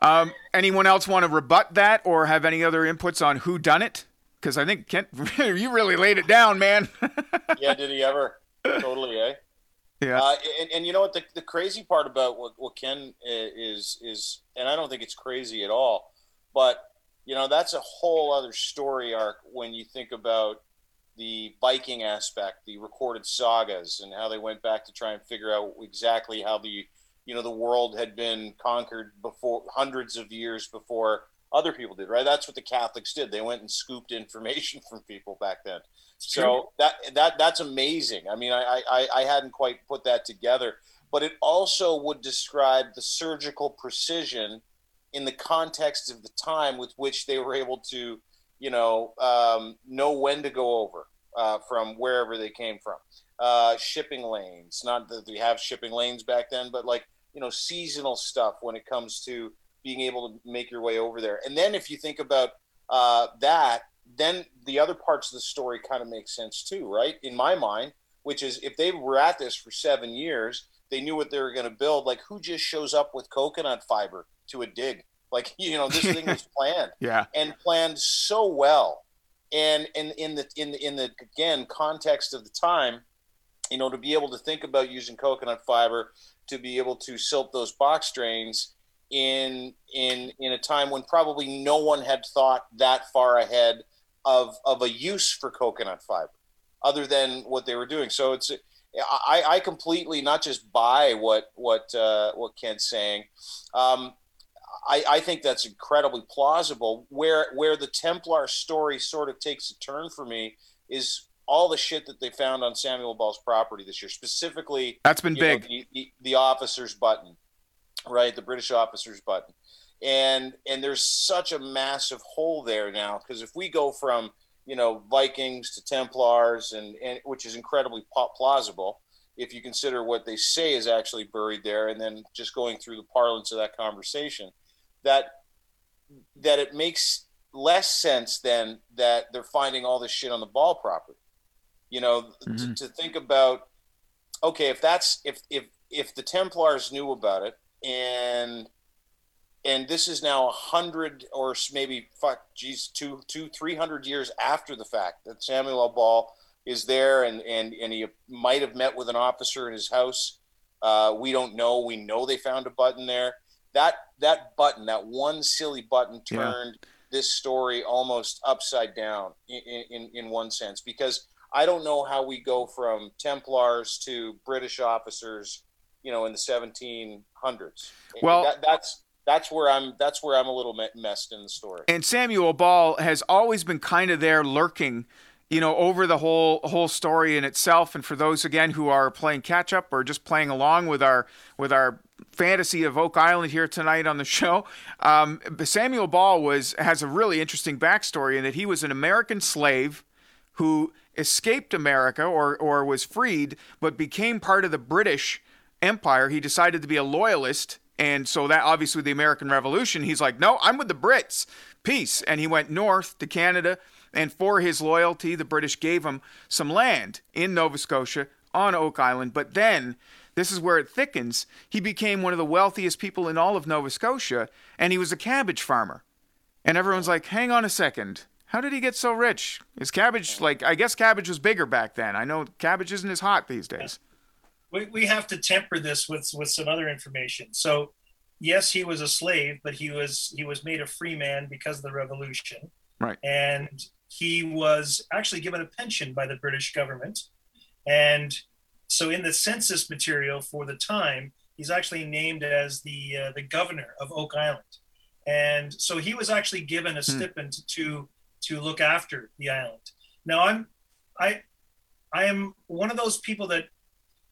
[SPEAKER 1] Um, anyone else want to rebut that or have any other inputs on who done it? Because I think Kent, [LAUGHS] you really laid it down, man. [LAUGHS]
[SPEAKER 4] yeah, did he ever? Totally, eh?
[SPEAKER 1] Yeah.
[SPEAKER 4] Uh, and, and you know what the, the crazy part about what, what Kent is is, and I don't think it's crazy at all, but you know that's a whole other story arc when you think about the Viking aspect, the recorded sagas, and how they went back to try and figure out exactly how the you know the world had been conquered before hundreds of years before other people did. Right? That's what the Catholics did. They went and scooped information [LAUGHS] from people back then. So that that that's amazing. I mean, I, I I hadn't quite put that together, but it also would describe the surgical precision in the context of the time with which they were able to, you know, um, know when to go over uh, from wherever they came from. Uh, shipping lanes, not that we have shipping lanes back then, but like you know, seasonal stuff when it comes to being able to make your way over there. And then if you think about uh, that, then the other parts of the story kind of make sense too, right? In my mind, which is if they were at this for seven years, they knew what they were going to build. Like, who just shows up with coconut fiber to a dig? Like, [LAUGHS] you know, this thing was planned [LAUGHS]
[SPEAKER 1] yeah.
[SPEAKER 4] and planned so well. And and in the in the in the again context of the time, you know, to be able to think about using coconut fiber to be able to silt those box drains in in in a time when probably no one had thought that far ahead of of a use for coconut fiber other than what they were doing so it's i i completely not just buy what what uh what Kent's saying um I, I think that's incredibly plausible. Where where the Templar story sort of takes a turn for me is all the shit that they found on Samuel Ball's property this year, specifically
[SPEAKER 1] That's been
[SPEAKER 4] you know,
[SPEAKER 1] big.
[SPEAKER 4] the, the, the officer's button, right? The British officer's button, and and there's such a massive hole there now because if we go from you know Vikings to Templars and, and which is incredibly plausible if you consider what they say is actually buried there, and then just going through the parlance of that conversation, that that it makes less sense than that they're finding all this shit on the ball property. You know,
[SPEAKER 1] Mhm.
[SPEAKER 4] to, to think about okay, if that's if if if the Templars knew about it and and this is now a hundred or maybe fuck geez two two three hundred years after the fact that Samuel L. Ball is there and and and he might have met with an officer in his house. Uh, we don't know. We know they found a button there. That that button, that one silly button,
[SPEAKER 1] Yeah.
[SPEAKER 4] turned this story almost upside down in, in in one sense because I don't know how we go from Templars to British officers, you know, in the 1700s.
[SPEAKER 1] Well-
[SPEAKER 4] that, that's that's where I'm that's where I'm a little messed in the story.
[SPEAKER 1] And Samuel Ball has always been kind of there lurking, you know, over the whole whole story in itself. And for those again who are playing catch up or just playing along with our with our fantasy of Oak Island here tonight on the [LAUGHS] show, um, Samuel Ball was has a really interesting backstory in that he was an American slave who escaped America or or was freed, but became part of the British Empire. He decided to be a loyalist, and so that obviously the American Revolution. He's like, no, I'm with the Brits, peace, and he went north to Canada. And for his loyalty, the British gave him some land in Nova Scotia on Oak Island. But then, this is where it thickens. He became one of the wealthiest people in all of Nova Scotia, and he was a cabbage farmer. And everyone's like, hang on a second. How did he get so rich? Is cabbage like I guess cabbage was bigger back then. I know cabbage isn't as hot these days.
[SPEAKER 3] We, we have to temper this with with some other information. So, yes, he was a slave, but he was he was made a free man because of the revolution,
[SPEAKER 1] Right.
[SPEAKER 3] and he was actually given a pension by the British government, and so in the census material for the time, he's actually named as the uh, the governor of Oak Island, and so he was actually given a stipend to to look after the island. Now I'm I I am one of those people that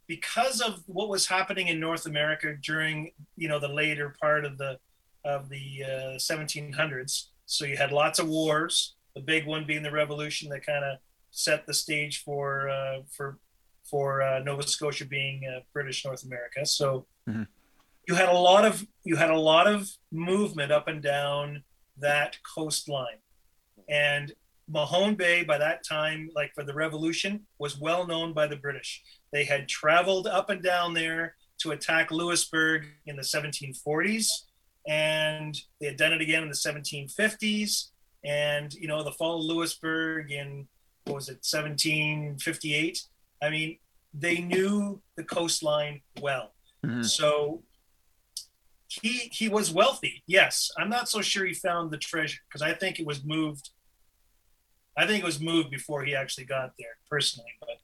[SPEAKER 3] because of what was happening in North America during you know the later part of the of the uh, 1700s. So you had lots of wars. The big one being the Revolution that kind of set the stage for uh, for for uh, Nova Scotia being uh, British North America. So
[SPEAKER 1] Mhm.
[SPEAKER 3] you had a lot of you had a lot of movement up and down that coastline, and Mahone Bay by that time, like for the Revolution, was well known by the British. They had traveled up and down there to attack Louisbourg in the 1740s, and they had done it again in the 1750s. And you know, the fall of Louisbourg in what was it, 1758? I mean, they knew the coastline well.
[SPEAKER 1] Mhm.
[SPEAKER 3] So he he was wealthy. Yes, I'm not so sure he found the treasure because I think it was moved. I think it was moved before he actually got there personally. But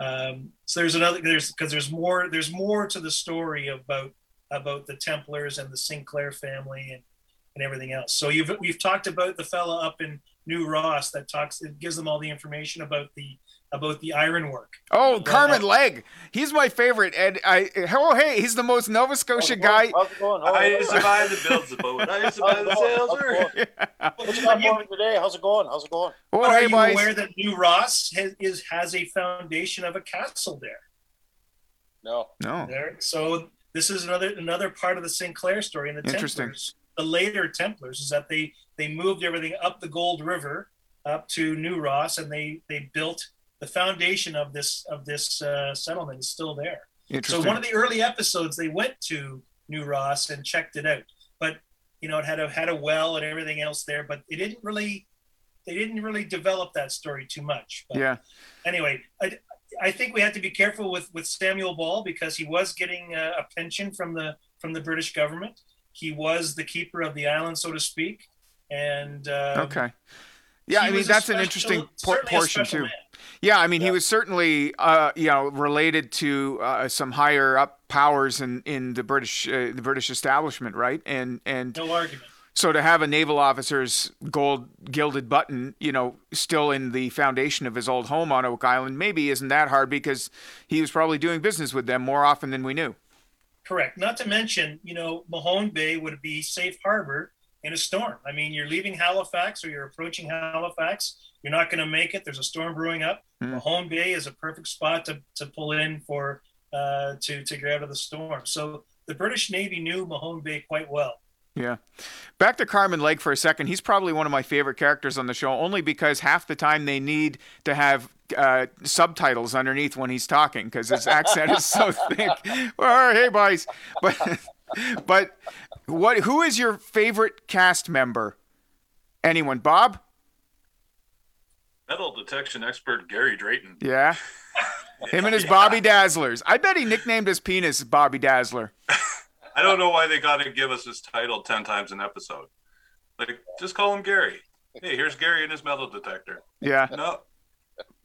[SPEAKER 3] um, so there's another there's because there's more there's more to the story about about the Templars and the Sinclair family and and everything else. So you've we've talked about the fella up in New Ross that talks it gives them all the information about the about the ironwork.
[SPEAKER 1] Oh,
[SPEAKER 3] Yeah.
[SPEAKER 1] Carman Legge. He's my favorite. And I oh hey, he's the most Nova Scotia guy.
[SPEAKER 4] How's it going? How's
[SPEAKER 2] I
[SPEAKER 4] it
[SPEAKER 2] used
[SPEAKER 4] going?
[SPEAKER 2] to buy the builds the boat. I used to buy the
[SPEAKER 4] it going?
[SPEAKER 2] sails.
[SPEAKER 4] How's it going? What's
[SPEAKER 3] Are
[SPEAKER 4] morning today? How's it going? How's it going?
[SPEAKER 1] Well,
[SPEAKER 3] Are
[SPEAKER 1] hey,
[SPEAKER 3] you
[SPEAKER 1] boys.
[SPEAKER 3] aware that New Ross has, is has a foundation of a castle there?
[SPEAKER 4] No.
[SPEAKER 1] No.
[SPEAKER 3] There, so this is another another part of the Sinclair story and the
[SPEAKER 1] Interesting.
[SPEAKER 3] Templars. The later Templars is that they they moved everything up the Gold River up to New Ross, and they they built the foundation of this of this uh, settlement is still there. So one of the early episodes, they went to New Ross and checked it out, but you know it had a had a well and everything else there, but they didn't really they didn't really develop that story too much. But
[SPEAKER 1] yeah.
[SPEAKER 3] anyway, I, I think we have to be careful with with Samuel Ball because he was getting a, a pension from the from the British government. He was the keeper of the island, so to speak, and um,
[SPEAKER 1] Okay. Yeah,
[SPEAKER 3] he
[SPEAKER 1] I mean that's an interesting por- portion too.
[SPEAKER 3] man.
[SPEAKER 1] Yeah, I mean he was certainly uh, you know related to uh, some higher up powers in in the British uh, the British establishment, right? And and
[SPEAKER 3] No argument.
[SPEAKER 1] so to have a naval officer's gold gilded button, you know, still in the foundation of his old home on Oak Island, maybe isn't that hard because he was probably doing business with them more often than we knew.
[SPEAKER 3] Correct. Not to mention, you know, Mahone Bay would be safe harbor in a storm. I mean, you're leaving Halifax or you're approaching Halifax. You're not going to make it. There's a storm brewing up.
[SPEAKER 1] Hmm.
[SPEAKER 3] Mahone Bay is a perfect spot to, to pull in for uh, to to get out of the storm. So the British Navy knew Mahone Bay quite well.
[SPEAKER 1] Yeah. Back to Carman Legge for a second. He's probably one of my favorite characters on the show, only because half the time they need to have uh, subtitles underneath when he's talking because his accent is so [LAUGHS] thick. Oh, [LAUGHS] hey, boys. But, but what? Who is your favorite cast member? Anyone? Bob?
[SPEAKER 2] Metal detection expert Gary Drayton.
[SPEAKER 1] Yeah. [LAUGHS] Him and his Bobby Dazzlers. I bet he nicknamed his penis Bobby Dazzler. [LAUGHS]
[SPEAKER 2] I don't know why they got to give us his title 10 times an episode. Like, just call him Gary. Hey, here's Gary and his metal detector.
[SPEAKER 1] Yeah.
[SPEAKER 2] No,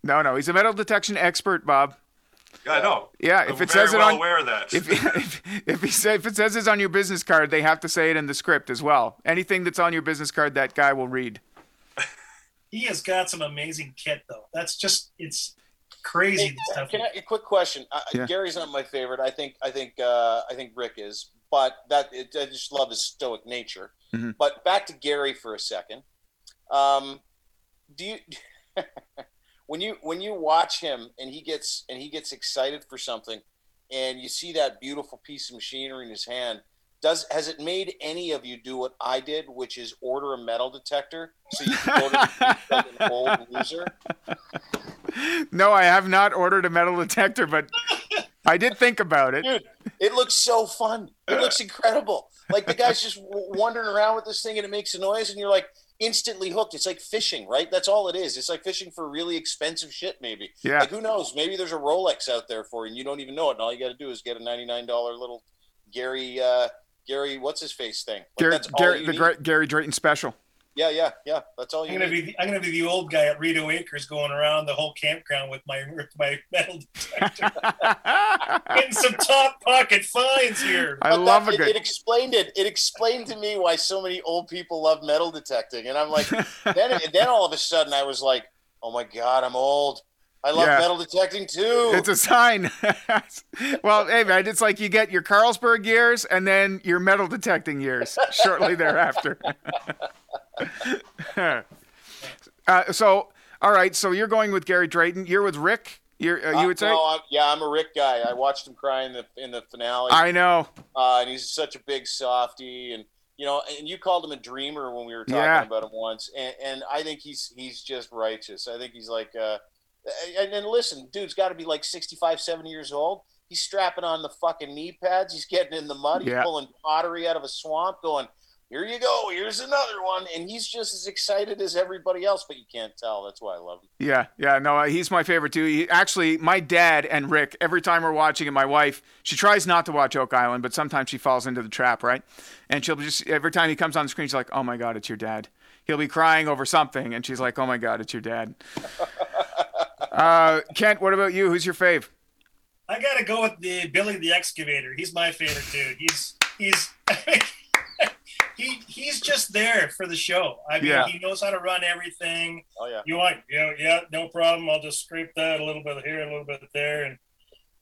[SPEAKER 1] No, no. He's a metal detection expert, Bob.
[SPEAKER 2] I know.
[SPEAKER 1] Yeah,
[SPEAKER 2] I'm
[SPEAKER 1] if it
[SPEAKER 2] very
[SPEAKER 1] says it
[SPEAKER 2] well
[SPEAKER 1] on
[SPEAKER 2] aware of that.
[SPEAKER 1] if [LAUGHS] if if, he say, if it says it's on your business card, they have to say it in the script as well. Anything that's on your business card, that guy will read. [LAUGHS]
[SPEAKER 3] He has got some amazing kit, though. That's just it's crazy
[SPEAKER 4] Hey,
[SPEAKER 3] stuff.
[SPEAKER 4] can I, a quick question? Uh,
[SPEAKER 1] Yeah.
[SPEAKER 4] Gary's not my favorite. I think I think uh, I think Rick is, but that it, I just love his stoic nature.
[SPEAKER 1] Mhm.
[SPEAKER 4] But back to Gary for a second. Um, do you [LAUGHS] when you when you watch him and he gets and he gets excited for something, and you see that beautiful piece of machinery in his hand? Does has it made any of you do what I did, which is order a metal detector so you can go to [LAUGHS] like an old loser?
[SPEAKER 1] No, I have not ordered a metal detector, but I did think about it.
[SPEAKER 4] dude it looks so fun it looks incredible like the guy's just w- wandering around with this thing and it makes a noise and you're like instantly hooked it's like fishing right that's all it is it's like fishing for really expensive shit maybe
[SPEAKER 1] Yeah.
[SPEAKER 4] like who knows maybe there's a rolex out there for you and you don't even know it and all you got to do is get a $99 little gary uh gary what's his face thing Like,
[SPEAKER 1] Gary,
[SPEAKER 4] that's all
[SPEAKER 1] Gary the
[SPEAKER 4] need.
[SPEAKER 1] Gary Drayton special.
[SPEAKER 4] Yeah yeah yeah that's all
[SPEAKER 3] I'm
[SPEAKER 4] you
[SPEAKER 3] gonna
[SPEAKER 4] need
[SPEAKER 3] be I'm gonna be the old guy at Rito Acres going around the whole campground with my with my metal detector, [LAUGHS] getting some top pocket finds here.
[SPEAKER 1] I
[SPEAKER 4] But
[SPEAKER 1] love
[SPEAKER 4] that,
[SPEAKER 1] a
[SPEAKER 4] it,
[SPEAKER 1] good.
[SPEAKER 4] it explained it. It explained to me why so many old people love metal detecting, and I'm like, [LAUGHS] then then all of a sudden I was like, oh my god, I'm old. I love
[SPEAKER 1] Yeah.
[SPEAKER 4] metal detecting too.
[SPEAKER 1] It's a sign. [LAUGHS] well, hey man, it's like you get your Carlsberg years and then your metal detecting years shortly thereafter. Uh, so, all right. So you're going with Gary Drayton. You're with Rick. You're, uh, you would say.
[SPEAKER 4] no, I'm, yeah, I'm a Rick guy. I watched him cry in the in the finale,
[SPEAKER 1] I know.
[SPEAKER 4] uh, and he's such a big softy. And you know, and you called him a dreamer when we were talking
[SPEAKER 1] Yeah.
[SPEAKER 4] about him once, and, and I think he's he's just righteous. I think he's like, uh, and, and listen, dude's got to be like 65, 70 years old. He's strapping on the fucking knee pads. He's getting in the mud. He's
[SPEAKER 1] Yeah.
[SPEAKER 4] pulling pottery out of a swamp, going, "Here you go. Here's another one." And he's just as excited as everybody else, but you can't tell. That's why I love him.
[SPEAKER 1] Yeah, yeah, no, uh, he's my favorite too. He, actually, my dad and Rick, every time we're watching it, my wife, she tries not to watch Oak Island, but sometimes she falls into the trap, right? And she'll just, every time he comes on the screen, she's like, oh my God, it's your dad. He'll be crying over something, and she's like, oh my God, it's your dad. [LAUGHS] uh, Kent, what about you? Who's your fave?
[SPEAKER 3] I gotta go with the Billy the Excavator. He's my favorite dude. He's he's [LAUGHS] he he's just there for the show. I mean,
[SPEAKER 1] Yeah.
[SPEAKER 3] he knows how to run everything.
[SPEAKER 4] Oh yeah.
[SPEAKER 3] You want, yeah, yeah, no problem. I'll just scrape that a little bit here, a little bit there, and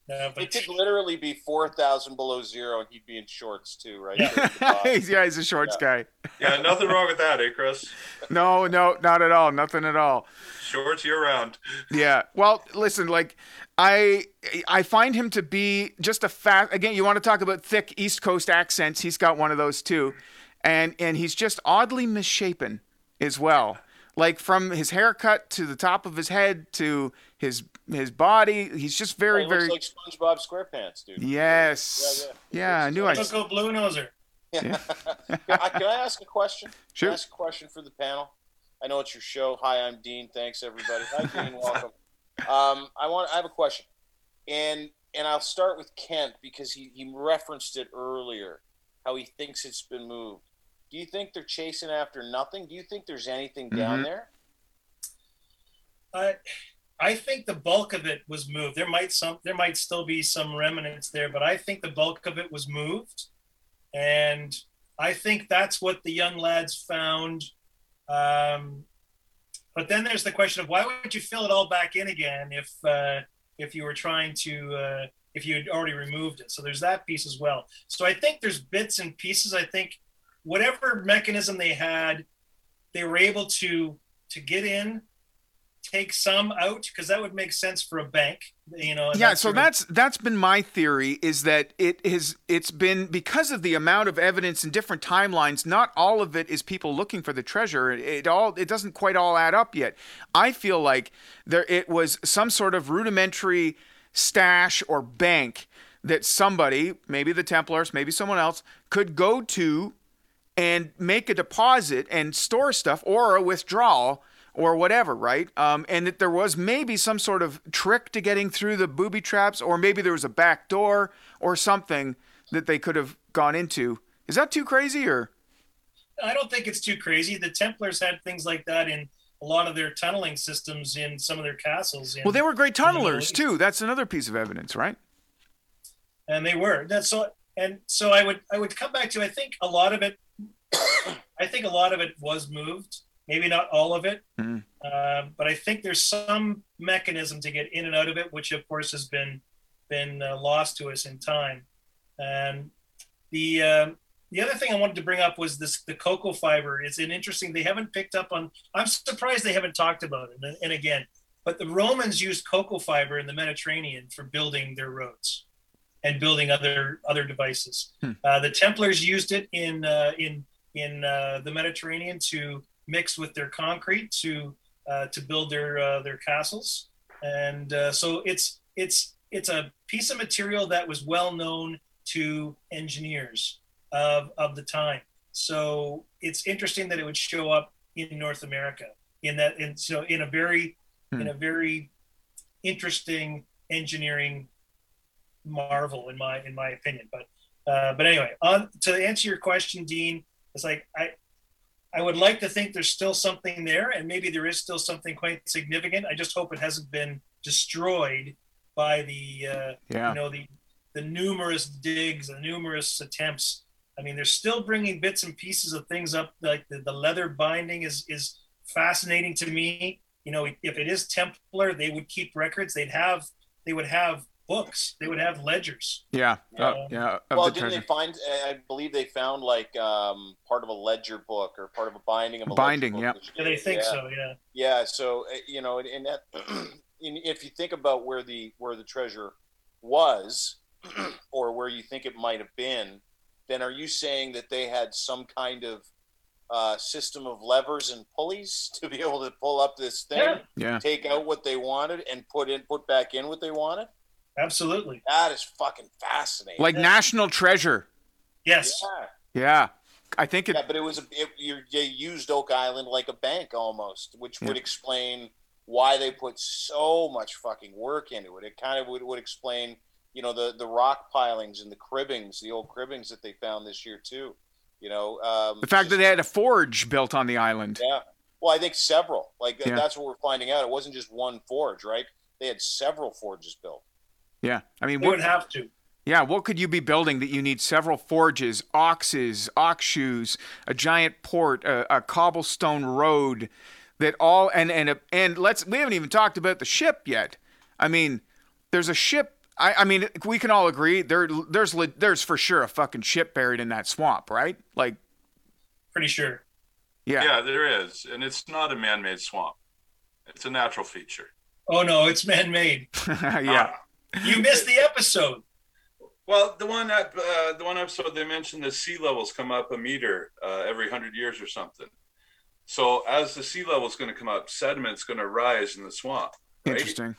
[SPEAKER 3] uh,
[SPEAKER 4] It could literally be four thousand below zero, and he'd be in shorts too, right?
[SPEAKER 3] Yeah.
[SPEAKER 4] there at the bottom. [LAUGHS]
[SPEAKER 1] he's, yeah, he's a shorts guy.
[SPEAKER 2] Yeah, nothing wrong with that, eh, Chris? [LAUGHS]
[SPEAKER 1] No, no, not at all. Nothing at all.
[SPEAKER 2] Shorts year round. [LAUGHS]
[SPEAKER 1] Yeah. Well, listen, like I I find him to be just a fat again, you want to talk about thick East Coast accents, he's got one of those too. And and he's just oddly misshapen as well. Like from his haircut to the top of his head to his his body, he's just very
[SPEAKER 4] Oh, he
[SPEAKER 1] very
[SPEAKER 4] looks like SpongeBob SquarePants, dude.
[SPEAKER 1] Yes.
[SPEAKER 4] Yeah,
[SPEAKER 1] Yeah, I knew I
[SPEAKER 3] let's go Blue Noser.
[SPEAKER 4] Yeah. [LAUGHS] Can I- can I ask a question?
[SPEAKER 1] Sure.
[SPEAKER 4] Can I ask a question for the panel? I know it's your show. Hi, I'm Dean. Thanks, everybody. Hi, Dean. [LAUGHS] Welcome. Um, I want. I have a question, and and I'll start with Kent because he he referenced it earlier, how he thinks it's been moved. Do you think they're chasing after nothing? Do you think there's anything down
[SPEAKER 1] Mhm.
[SPEAKER 4] there?
[SPEAKER 3] I I think the bulk of it was moved. There might some there might still be some remnants there, but I think the bulk of it was moved, and I think that's what the young lads found. Um, but then there's the question of why would you fill it all back in again if uh, if you were trying to uh, if you had already removed it? So there's that piece as well. So I think there's bits and pieces. I think whatever mechanism they had, they were able to to get in take some out because that would make sense for a bank you know
[SPEAKER 1] yeah so
[SPEAKER 3] sort of-
[SPEAKER 1] that's that's been my theory is that it has it's been because of the amount of evidence in different timelines not all of it is people looking for the treasure. It, it all it doesn't quite all add up yet. I feel like there it was some sort of rudimentary stash or bank that somebody maybe the templars maybe someone else could go to and make a deposit and store stuff or a withdrawal or whatever, right? Um, and that there was maybe some sort of trick to getting through the booby traps, or maybe there was a back door or something that they could have gone into. Is that too crazy, or?
[SPEAKER 3] i don't think it's too crazy the templars had things like that in a lot of their tunneling systems in some of their castles in,
[SPEAKER 1] Well, they were great tunnelers too. That's another piece of evidence, right?
[SPEAKER 3] and they were that's so and so i would i would come back to i think a lot of it [COUGHS] i think a lot of it was moved maybe not all of it
[SPEAKER 1] Mhm.
[SPEAKER 3] um, but i think there's some mechanism to get in and out of it which of course has been been uh, lost to us in time and the um the other thing I wanted to bring up was this the cocoa fiber. It's an interesting. They haven't picked up on. I'm surprised they haven't talked about it. And, and again, but the Romans used cocoa fiber in the Mediterranean for building their roads and building other other devices.
[SPEAKER 1] Hmm.
[SPEAKER 3] Uh, the Templars used it in uh, in in uh, the Mediterranean to mix with their concrete to uh, to build their uh, their castles. And uh, so it's it's it's a piece of material that was well known to engineers of of the time. So it's interesting that it would show up in North America in that in so in a very
[SPEAKER 1] Hmm.
[SPEAKER 3] in a very interesting engineering marvel in my in my opinion. But uh, but anyway, on to answer your question, Dean, it's like I I would like to think there's still something there, and maybe there is still something quite significant. I just hope it hasn't been destroyed by the uh,
[SPEAKER 1] Yeah.
[SPEAKER 3] you know the the numerous digs, the numerous attempts. I mean, they're still bringing bits and pieces of things up. Like the, the leather binding is is fascinating to me. you know, if it is Templar, they would keep records. They'd have they would have books. They would have ledgers.
[SPEAKER 1] Yeah,
[SPEAKER 4] Yeah.
[SPEAKER 1] uh, yeah. Of
[SPEAKER 4] well,
[SPEAKER 1] the
[SPEAKER 4] didn't
[SPEAKER 1] treasure.
[SPEAKER 4] they find? I believe they found like um, part of a ledger book or part of a binding of a
[SPEAKER 1] Binding, yeah.
[SPEAKER 4] book.
[SPEAKER 3] Yeah, they think
[SPEAKER 4] Yeah.
[SPEAKER 3] so. Yeah.
[SPEAKER 4] Yeah, so uh, you know, and, and that, [CLEARS THROAT] in, if you think about where the where the treasure was, [CLEARS THROAT] or where you think it might have been, then are you saying that they had some kind of uh, system of levers and pulleys [LAUGHS] to be able to pull up this thing,
[SPEAKER 3] Yeah.
[SPEAKER 1] Yeah,
[SPEAKER 4] take out what they wanted, and put in put back in what they wanted?
[SPEAKER 3] Absolutely.
[SPEAKER 4] That is fucking fascinating.
[SPEAKER 1] like national treasure.
[SPEAKER 3] Yes.
[SPEAKER 4] yeah.
[SPEAKER 1] Yeah, I think it.
[SPEAKER 4] Yeah, but it was a, it, you, you used Oak Island like a bank almost, which would
[SPEAKER 1] Yeah.
[SPEAKER 4] explain why they put so much fucking work into it. It kind of would, would explain, you know, the the rock pilings and the cribbings, the old cribbings that they found this year too. You know, um,
[SPEAKER 1] The fact that they had a forge built on the island.
[SPEAKER 4] yeah. Well, I think several. Like
[SPEAKER 1] Yeah.
[SPEAKER 4] that's what we're finding out. It wasn't just one forge, right? They had several forges built.
[SPEAKER 1] Yeah, I mean,
[SPEAKER 3] They
[SPEAKER 1] what,
[SPEAKER 3] would have to.
[SPEAKER 1] yeah, what could you be building that you need several forges, oxes, ox shoes, a giant port, a, a cobblestone road, that all and and a, and let's we haven't even talked about the ship yet. I mean, there's a ship. I, I mean, we can all agree there there's there's for sure a fucking ship buried in that swamp, right? Like,
[SPEAKER 3] Pretty sure.
[SPEAKER 1] yeah,
[SPEAKER 2] Yeah, there is, and it's not a man-made swamp. It's a natural feature.
[SPEAKER 3] Oh no, it's man-made. [LAUGHS]
[SPEAKER 1] yeah.
[SPEAKER 3] Uh, You missed the episode.
[SPEAKER 2] Well, the one that uh, the one episode they mentioned the sea levels come up a meter uh, every hundred years or something. So as the sea level is going to come up, sediment's going to rise in the swamp. Right?
[SPEAKER 1] Interesting.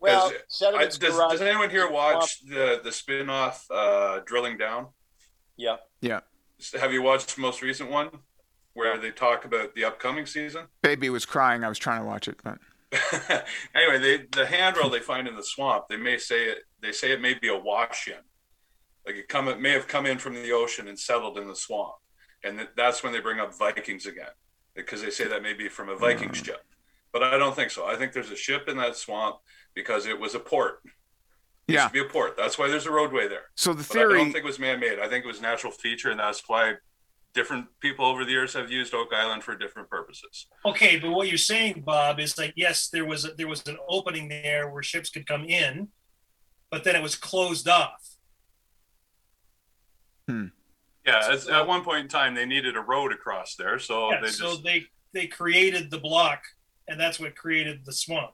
[SPEAKER 4] Well,
[SPEAKER 2] I, does, does anyone here watch the the spin-off uh, Drilling Down?
[SPEAKER 4] Yeah.
[SPEAKER 1] Yeah.
[SPEAKER 2] Have you watched the most recent one where they talk about the upcoming season?
[SPEAKER 1] Baby was crying. I was trying to watch it, but [LAUGHS]
[SPEAKER 2] anyway, they the handrail they find in the swamp, they may say it. They say it may be a wash in, like it come it may have come in from the ocean and settled in the swamp, and that, that's when they bring up Vikings again, because they say that may be from a Viking mm. ship. But I don't think so. I think there's a ship in that swamp because it was a port. It
[SPEAKER 1] yeah.
[SPEAKER 2] used to be a port. That's why there's a roadway there.
[SPEAKER 1] So the
[SPEAKER 2] But I don't think it was man-made. I think it was natural feature, and that's why different people over the years have used Oak Island for different purposes.
[SPEAKER 3] Okay, but what you're saying, Bob, is like yes, there was a, there was an opening there where ships could come in, but then it was closed off.
[SPEAKER 2] Yeah, it's, at one point in time, they needed a road across there, so
[SPEAKER 3] Yeah,
[SPEAKER 2] they
[SPEAKER 3] so they they created the block, and that's what created the swamp.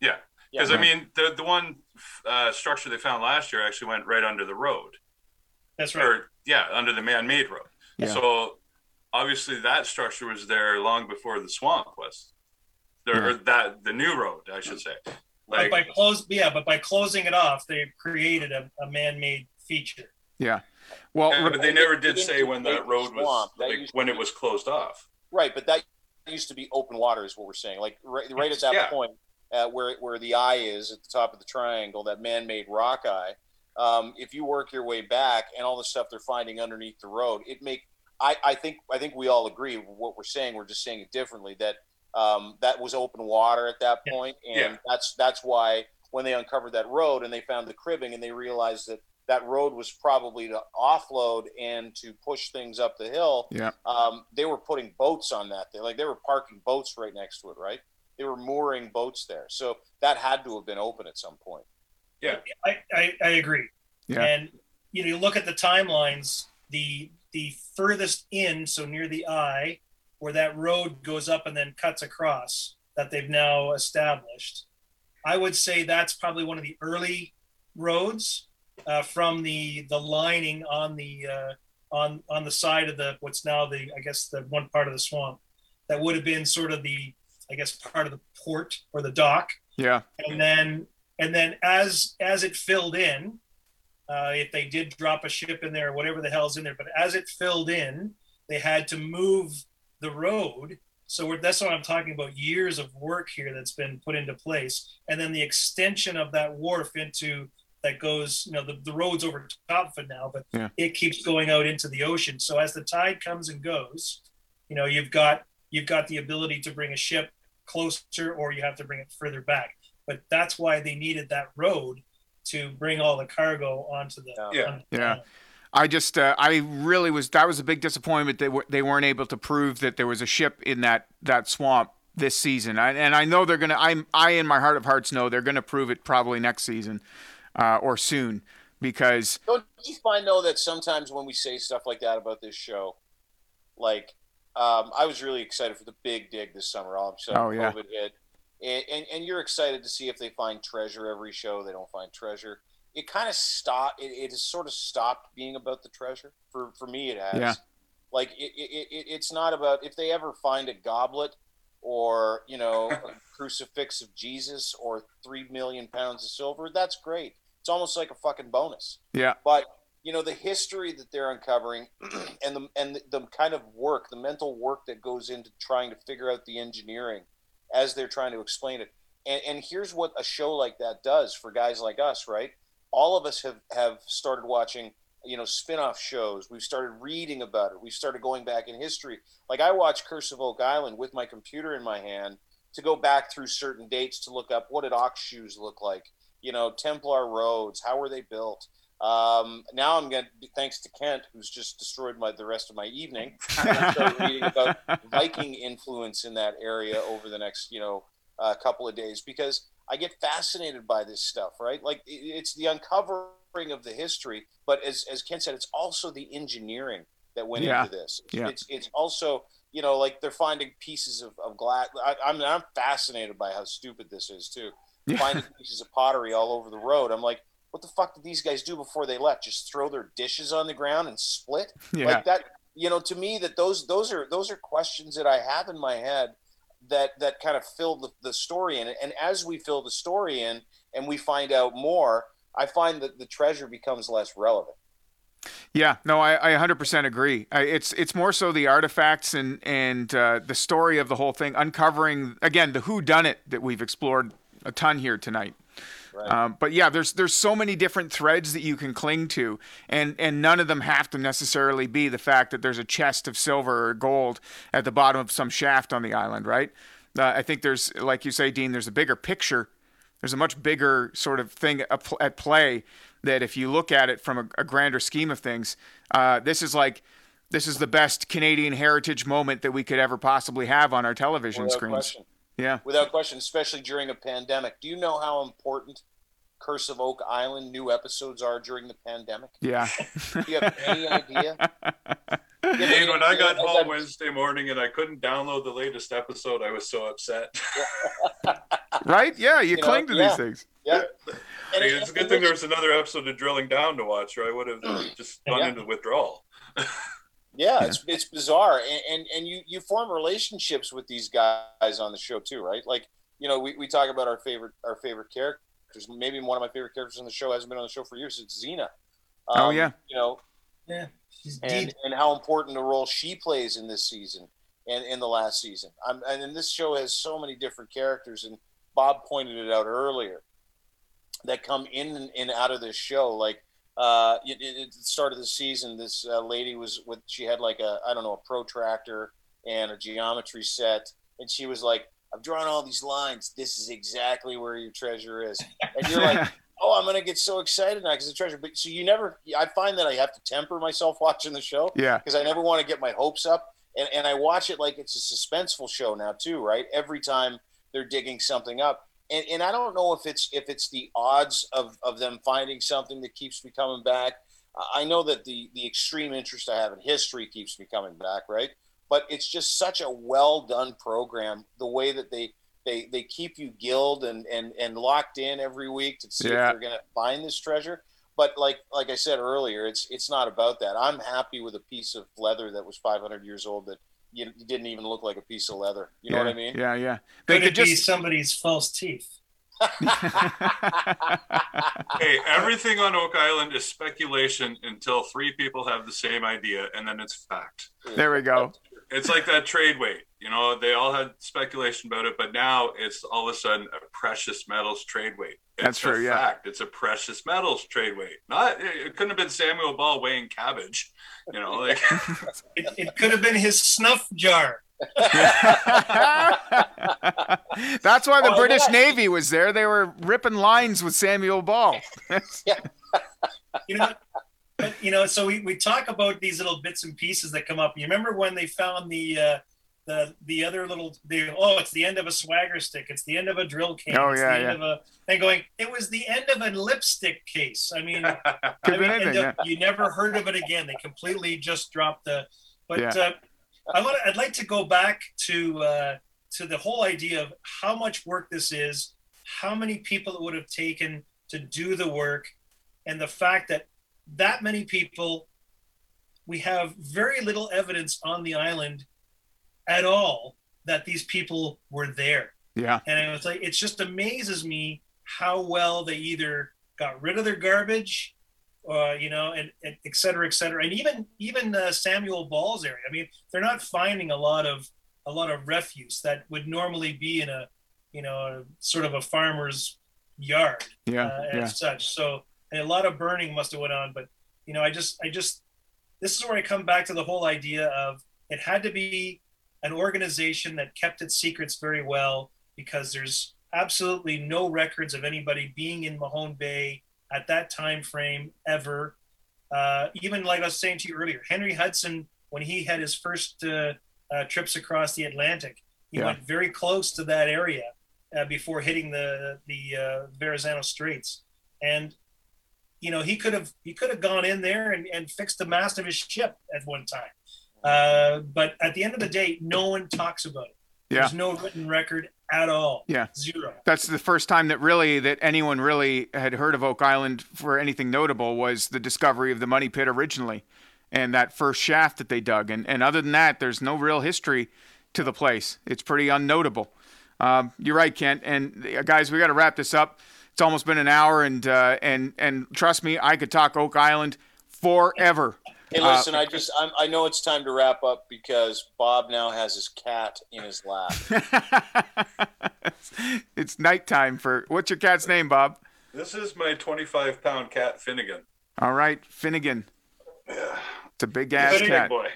[SPEAKER 2] yeah.
[SPEAKER 4] Yeah.
[SPEAKER 2] Because I mean, the the one uh, structure they found last year actually went right under the road,
[SPEAKER 3] That's right.
[SPEAKER 2] or yeah, under the man-made road.
[SPEAKER 1] Yeah.
[SPEAKER 2] So obviously, that structure was there long before the swamp was. There, or that the new road, I should say.
[SPEAKER 3] but
[SPEAKER 2] Like,
[SPEAKER 3] by close, yeah, but by closing it off, they created a, a man-made feature.
[SPEAKER 1] yeah. Well,
[SPEAKER 2] yeah, but they never did say when that
[SPEAKER 4] the
[SPEAKER 2] road was.
[SPEAKER 4] That
[SPEAKER 2] like when
[SPEAKER 4] be-
[SPEAKER 2] it was closed off.
[SPEAKER 4] Right, but that used to be open water, is what we're saying. Like right, right at that
[SPEAKER 2] Yeah.
[SPEAKER 4] point, uh, where where the eye is at the top of the triangle, that man-made rock eye. Um, if you work your way back and all the stuff they're finding underneath the road, it make I, I think I think we all agree what we're saying. We're just saying it differently. That um, that was open water at that point, and
[SPEAKER 2] Yeah.
[SPEAKER 4] that's that's why when they uncovered that road and they found the cribbing and they realized that that road was probably to offload and to push things up the hill
[SPEAKER 1] yeah.
[SPEAKER 4] um, they were putting boats on that. They like they were parking boats right next to it, right? They were mooring boats there, so that had to have been open at some point.
[SPEAKER 3] I, I, I agree.
[SPEAKER 1] Yeah.
[SPEAKER 3] And you know, you look at the timelines. The the furthest in, so near the eye, where that road goes up and then cuts across, that they've now established. I would say that's probably one of the early roads uh, from the the lining on the uh, on on the side of the what's now the I guess the one part of the swamp that would have been sort of the I guess part of the port or the dock
[SPEAKER 1] Yeah.
[SPEAKER 3] and then and then as as it filled in uh, if they did drop a ship in there or whatever the hell's in there but as it filled in they had to move the road. So we're, that's what i'm talking about years of work here that's been put into place. And then the extension of that wharf into that goes you know the, the road's over top of it now but
[SPEAKER 1] Yeah.
[SPEAKER 3] it keeps going out into the ocean. So as the tide comes and goes you know you've got you've got the ability to bring a ship closer or you have to bring it further back but that's why they needed that road to bring all the cargo onto the
[SPEAKER 4] Yeah.
[SPEAKER 2] Yeah.
[SPEAKER 3] onto the
[SPEAKER 1] Yeah. I just, uh, I really was. That was a big disappointment. They were they weren't able to prove that there was a ship in that that swamp this season. I, and I know they're gonna. I I in my heart of hearts know they're gonna prove it probably next season uh, or soon because
[SPEAKER 4] Don't you find though that sometimes when we say stuff like that about this show, like um, I was really excited for the big dig this summer. All of a sudden,
[SPEAKER 1] Oh, yeah.
[SPEAKER 4] COVID hit, and, and and you're excited to see if they find treasure every show. They don't find treasure. It kind of stopped. It, it has sort of stopped being about the treasure. For for me, it has.
[SPEAKER 1] Yeah.
[SPEAKER 4] Like it, it, it, it's not about if they ever find a goblet or you know a [LAUGHS] crucifix of Jesus or three million pounds of silver. That's great. It's almost like a fucking bonus
[SPEAKER 1] yeah,
[SPEAKER 4] but you know the history that they're uncovering [CLEARS THROAT] and the and the, the kind of work the mental work that goes into trying to figure out the engineering as they're trying to explain it. And, and here's what a show like that does for guys like us right? All of us have have started watching you know spin-off shows. We've started reading about it. We've started going back in history. Like i watched curse of oak island with my computer in my hand to go back through certain dates to look up what did ox shoes look like you know templar roads how were they built um, now I'm going to, thanks to Kent, who's just destroyed my the rest of my evening. Start [LAUGHS] reading about Viking influence in that area over the next, you know, uh, couple of days because I get fascinated by this stuff. Right, like it, it's the uncovering of the history, but as as Kent said, it's also the engineering that went
[SPEAKER 1] Yeah.
[SPEAKER 4] into this.
[SPEAKER 1] Yeah.
[SPEAKER 4] It's it's also you know like they're finding pieces of, of glass. I, I'm I'm fascinated by how stupid this is too.
[SPEAKER 1] Yeah.
[SPEAKER 4] Finding pieces of pottery all over the road. I'm like, what the fuck did these guys do before they left? Just throw their dishes on the ground and split? [LAUGHS]
[SPEAKER 1] yeah,
[SPEAKER 4] Like that, you know, to me that those those are those are questions that I have in my head that that kind of fill the, the story in. And as we fill the story in and we find out more, I find that the treasure becomes less relevant.
[SPEAKER 1] Yeah, no, I, I 100% agree. I, it's it's more so the artifacts and and uh, the story of the whole thing, uncovering again the who done it that we've explored a ton here tonight.
[SPEAKER 4] Right.
[SPEAKER 1] Um, but yeah, there's there's so many different threads that you can cling to, and and none of them have to necessarily be the fact that there's a chest of silver or gold at the bottom of some shaft on the island, right? Uh, I think there's, like you say, Dean, there's a bigger picture. There's a much bigger sort of thing at play that if you look at it from a, a grander scheme of things, uh, this is like this is the best Canadian heritage moment that we could ever possibly have on our television
[SPEAKER 4] Without
[SPEAKER 1] screens.
[SPEAKER 4] question.
[SPEAKER 1] Yeah.
[SPEAKER 4] Without question, especially during a pandemic. Do you know how important Curse of Oak Island new episodes are during the pandemic?
[SPEAKER 1] Yeah.
[SPEAKER 4] Do you have any idea? [LAUGHS]
[SPEAKER 2] Dave, when I got home
[SPEAKER 4] I'm-
[SPEAKER 2] Wednesday morning and I couldn't download the latest episode, I was so upset. [LAUGHS]
[SPEAKER 1] right? Yeah, you,
[SPEAKER 4] You know,
[SPEAKER 1] cling to
[SPEAKER 4] yeah.
[SPEAKER 1] these things.
[SPEAKER 4] Yeah.
[SPEAKER 2] I mean, it's a good thing there was another episode of Drilling Down to watch, or I would have [CLEARS THROAT] just gone
[SPEAKER 4] Yeah.
[SPEAKER 2] into withdrawal. [LAUGHS]
[SPEAKER 4] Yeah, it's it's bizarre, and, and and you you form relationships with these guys on the show too, right? Like you know, we, we talk about our favorite our favorite characters. Maybe one of my favorite characters on the show hasn't been on the show for years. It's Zena.
[SPEAKER 1] Oh,
[SPEAKER 4] Um,
[SPEAKER 1] yeah.
[SPEAKER 4] you know,
[SPEAKER 3] Yeah, she's
[SPEAKER 4] and
[SPEAKER 3] deep.
[SPEAKER 4] and how important a role she plays in this season and in the last season. I'm, and then this show has so many different characters, and Bob pointed it out earlier that come in and, and out of this show. Like uh, it, it, at the start of the season, this uh, lady was with she had like a I don't know a protractor and a geometry set, and she was like. I've drawn all these lines. This is exactly where your treasure is. And you're like, [LAUGHS] oh, I'm gonna get so excited now because the treasure. But so you never. I find that I have to temper myself [LAUGHS] watching the show
[SPEAKER 1] yeah.
[SPEAKER 4] because I never want to get my hopes up. And, and I watch it like it's a suspenseful show now too, right? Every time they're digging something up. And, and I don't know if it's if it's the odds of, of them finding something that keeps me coming back. I know that the the extreme interest I have in history keeps me coming back, right? But it's just such a well done program. The way that they they they keep you gilled and and and locked in every week to see
[SPEAKER 1] Yeah.
[SPEAKER 4] if they're going to find this treasure but like like I said earlier, it's it's not about that. I'm happy with a piece of leather that was 500 years old that you, you didn't even look like a piece of leather. You know
[SPEAKER 1] yeah.
[SPEAKER 4] what I mean?
[SPEAKER 1] Yeah, yeah. They
[SPEAKER 3] Could
[SPEAKER 1] could
[SPEAKER 3] it be somebody's false teeth? [LAUGHS]
[SPEAKER 2] Hey, everything on Oak Island is speculation until three people have the same idea, and then it's fact.
[SPEAKER 1] There we go.
[SPEAKER 2] It's like that trade weight. You know, they all had speculation about it, but now it's all of a sudden a precious metals trade weight. It's
[SPEAKER 1] That's true,
[SPEAKER 2] A
[SPEAKER 1] yeah.
[SPEAKER 2] fact. It's a precious metals trade weight. Not. It couldn't have been Samuel Ball weighing cabbage. You know, like [LAUGHS]
[SPEAKER 3] It, it could have been his snuff jar. [LAUGHS]
[SPEAKER 1] That's why the
[SPEAKER 4] Oh,
[SPEAKER 1] British
[SPEAKER 4] yeah.
[SPEAKER 1] Navy was there. They were ripping lines with Samuel Ball. [LAUGHS]
[SPEAKER 3] You know, but, you know. So we, we talk about these little bits and pieces that come up. You remember when they found the uh, the the other little the oh it's the end of a swagger stick. It's the end of a drill can
[SPEAKER 1] Oh, yeah,
[SPEAKER 3] the end
[SPEAKER 1] yeah.
[SPEAKER 3] of a and going it was the end of a lipstick case. I mean, [LAUGHS] I mean
[SPEAKER 1] anything,
[SPEAKER 3] uh, you never heard of it again. They completely just dropped the but
[SPEAKER 1] Yeah.
[SPEAKER 3] uh, i want i'd like to go back to uh to the whole idea of how much work this is how many people it would have taken to do the work and the fact that that many people we have very little evidence on the island at all that these people were there
[SPEAKER 1] Yeah.
[SPEAKER 3] and it was like it just amazes me how well they either got rid of their garbage uh, you know and, and et cetera et cetera and even even uh, samuel ball's area i mean they're not finding a lot of a lot of refuse that would normally be in a you know a, sort of a farmer's yard
[SPEAKER 1] Yeah.
[SPEAKER 3] uh,
[SPEAKER 1] yeah.
[SPEAKER 3] as such. So a lot of burning must have went on. But you know, I just, I just, this is where I come back to the whole idea of it had to be an organization that kept its secrets very well because there's absolutely no records of anybody being in Mahone Bay at that time frame ever. Uh, even like I was saying to you earlier, Henry Hudson, when he had his first uh, uh, trips across the Atlantic, he
[SPEAKER 1] Yeah.
[SPEAKER 3] went very close to that area uh, before hitting the the uh, Verrazano Straits, and you know he could have he could have gone in there and, and fixed the mast of his ship at one time, uh, but at the end of the day, no one talks about it.
[SPEAKER 1] Yeah.
[SPEAKER 3] There's no written record at all.
[SPEAKER 1] Yeah.
[SPEAKER 3] zero.
[SPEAKER 1] That's the first time that really that anyone really had heard of Oak Island for anything notable was the discovery of the money pit originally and that first shaft that they dug. And and other than that, there's no real history to the place. It's pretty unnotable. Um, you're right, Kent. And uh, guys, we got to wrap this up. It's almost been an hour, and uh, and and trust me, I could talk Oak Island forever.
[SPEAKER 4] Hey,
[SPEAKER 1] Uh,
[SPEAKER 4] listen, I just I'm, I know it's time to wrap up because Bob now has his cat in his lap. [LAUGHS]
[SPEAKER 1] it's nighttime for what's your cat's name, Bob?
[SPEAKER 2] This is my 25 pound cat Finnegan.
[SPEAKER 1] All right, Finnegan.
[SPEAKER 2] Yeah. [SIGHS]
[SPEAKER 1] It's a big ass
[SPEAKER 3] Finnegan,
[SPEAKER 1] cat.
[SPEAKER 2] boy.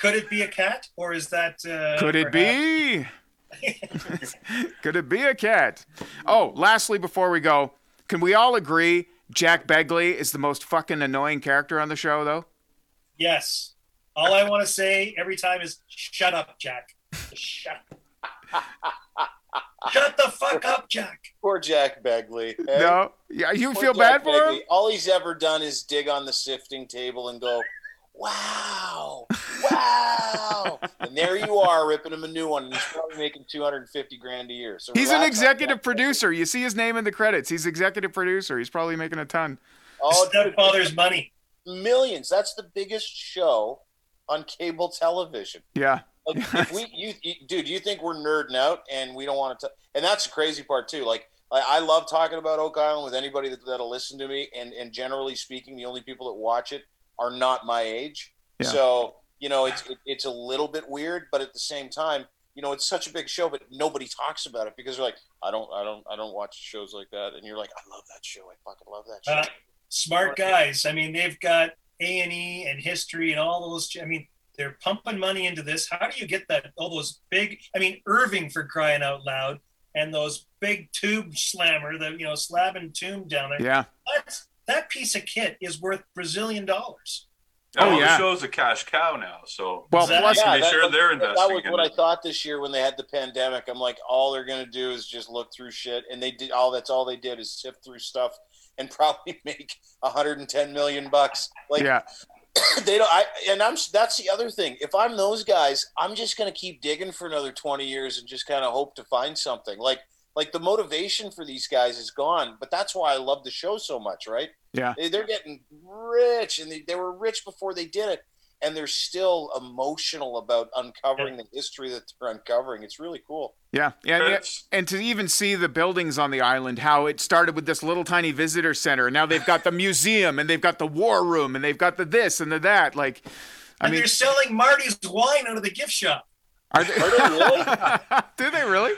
[SPEAKER 3] Could it be a cat, or is that? Uh,
[SPEAKER 1] Could it
[SPEAKER 3] perhaps-
[SPEAKER 1] be? [LAUGHS] Could it be a cat? Oh, lastly, before we go, can we all agree Jack Begley is the most fucking annoying character on the show, though?
[SPEAKER 3] Yes. All I want to say every time is "Shut up, Jack." Shut. [LAUGHS] Shut the fuck up, Jack.
[SPEAKER 4] Poor Jack Begley. eh?
[SPEAKER 1] No, yeah, you
[SPEAKER 4] Poor
[SPEAKER 1] feel
[SPEAKER 4] Jack
[SPEAKER 1] bad for him.
[SPEAKER 4] All he's ever done is dig on the sifting table and go, "Wow, wow!" and there you are, ripping him a new one, and he's probably making two hundred and fifty grand a year. So
[SPEAKER 1] He's an executive producer. You see his name in the credits. He's executive producer. He's probably making a ton.
[SPEAKER 4] All dude,
[SPEAKER 3] Stepfather's money.
[SPEAKER 4] Millions. That's the biggest show on cable television.
[SPEAKER 1] Yeah,
[SPEAKER 4] Like if we, you, you, dude, you think we're nerding out and we don't want to? And that's the crazy part too. Like I, I love talking about Oak Island with anybody that, that'll listen to me. And and generally speaking, the only people that watch it are not my age.
[SPEAKER 1] Yeah.
[SPEAKER 4] So you know, it's it, it's a little bit weird, but at the same time, you know, it's such a big show, but nobody talks about it because they're like, I don't, I don't, I don't watch shows like that. And you're like, I love that show. I fucking love that show.
[SPEAKER 3] Uh, Smart guys. I mean, they've got A and E and history and all those. I mean, they're pumping money into this. How do you get that? All those big. I mean, Irving for crying out loud, and those big tube slammer, the you know slab and tomb down there.
[SPEAKER 1] yeah.
[SPEAKER 3] That's, that piece of kit is worth Brazilian dollars.
[SPEAKER 1] Oh,
[SPEAKER 2] Oh,
[SPEAKER 1] yeah.
[SPEAKER 2] the show's a cash cow now. So
[SPEAKER 1] Well,
[SPEAKER 3] Exactly.
[SPEAKER 1] plus,
[SPEAKER 2] Yeah,
[SPEAKER 4] that-
[SPEAKER 2] sure they're investing.
[SPEAKER 4] that
[SPEAKER 2] investing
[SPEAKER 4] was
[SPEAKER 2] in
[SPEAKER 4] what I
[SPEAKER 2] it.
[SPEAKER 4] thought this year when they had the pandemic. I'm like, all they're gonna do is just look through shit, and they did all. That's all they did is sift through stuff and probably [LAUGHS] make 110 million bucks. Like
[SPEAKER 1] yeah, [COUGHS]
[SPEAKER 4] they don't. I and I'm. That's the other thing. If I'm those guys, I'm just gonna keep digging for another 20 years and just kind of hope to find something. Like like the motivation for these guys is gone. But that's why I love the show so much, right?
[SPEAKER 1] yeah.
[SPEAKER 4] They, they're getting rich, and they, they were rich before they did it, and they're still emotional about uncovering the history that they're uncovering. It's really cool.
[SPEAKER 1] Yeah, yeah, and, and to even see the buildings on the island, how it started with this little tiny visitor center, and now they've got the [LAUGHS] museum, and they've got the war room, and they've got the this and the that. Like, I
[SPEAKER 3] And
[SPEAKER 1] mean,
[SPEAKER 3] they're selling Marty's wine out of the gift shop.
[SPEAKER 1] are they,
[SPEAKER 4] Are they really? [LAUGHS]
[SPEAKER 1] do they really?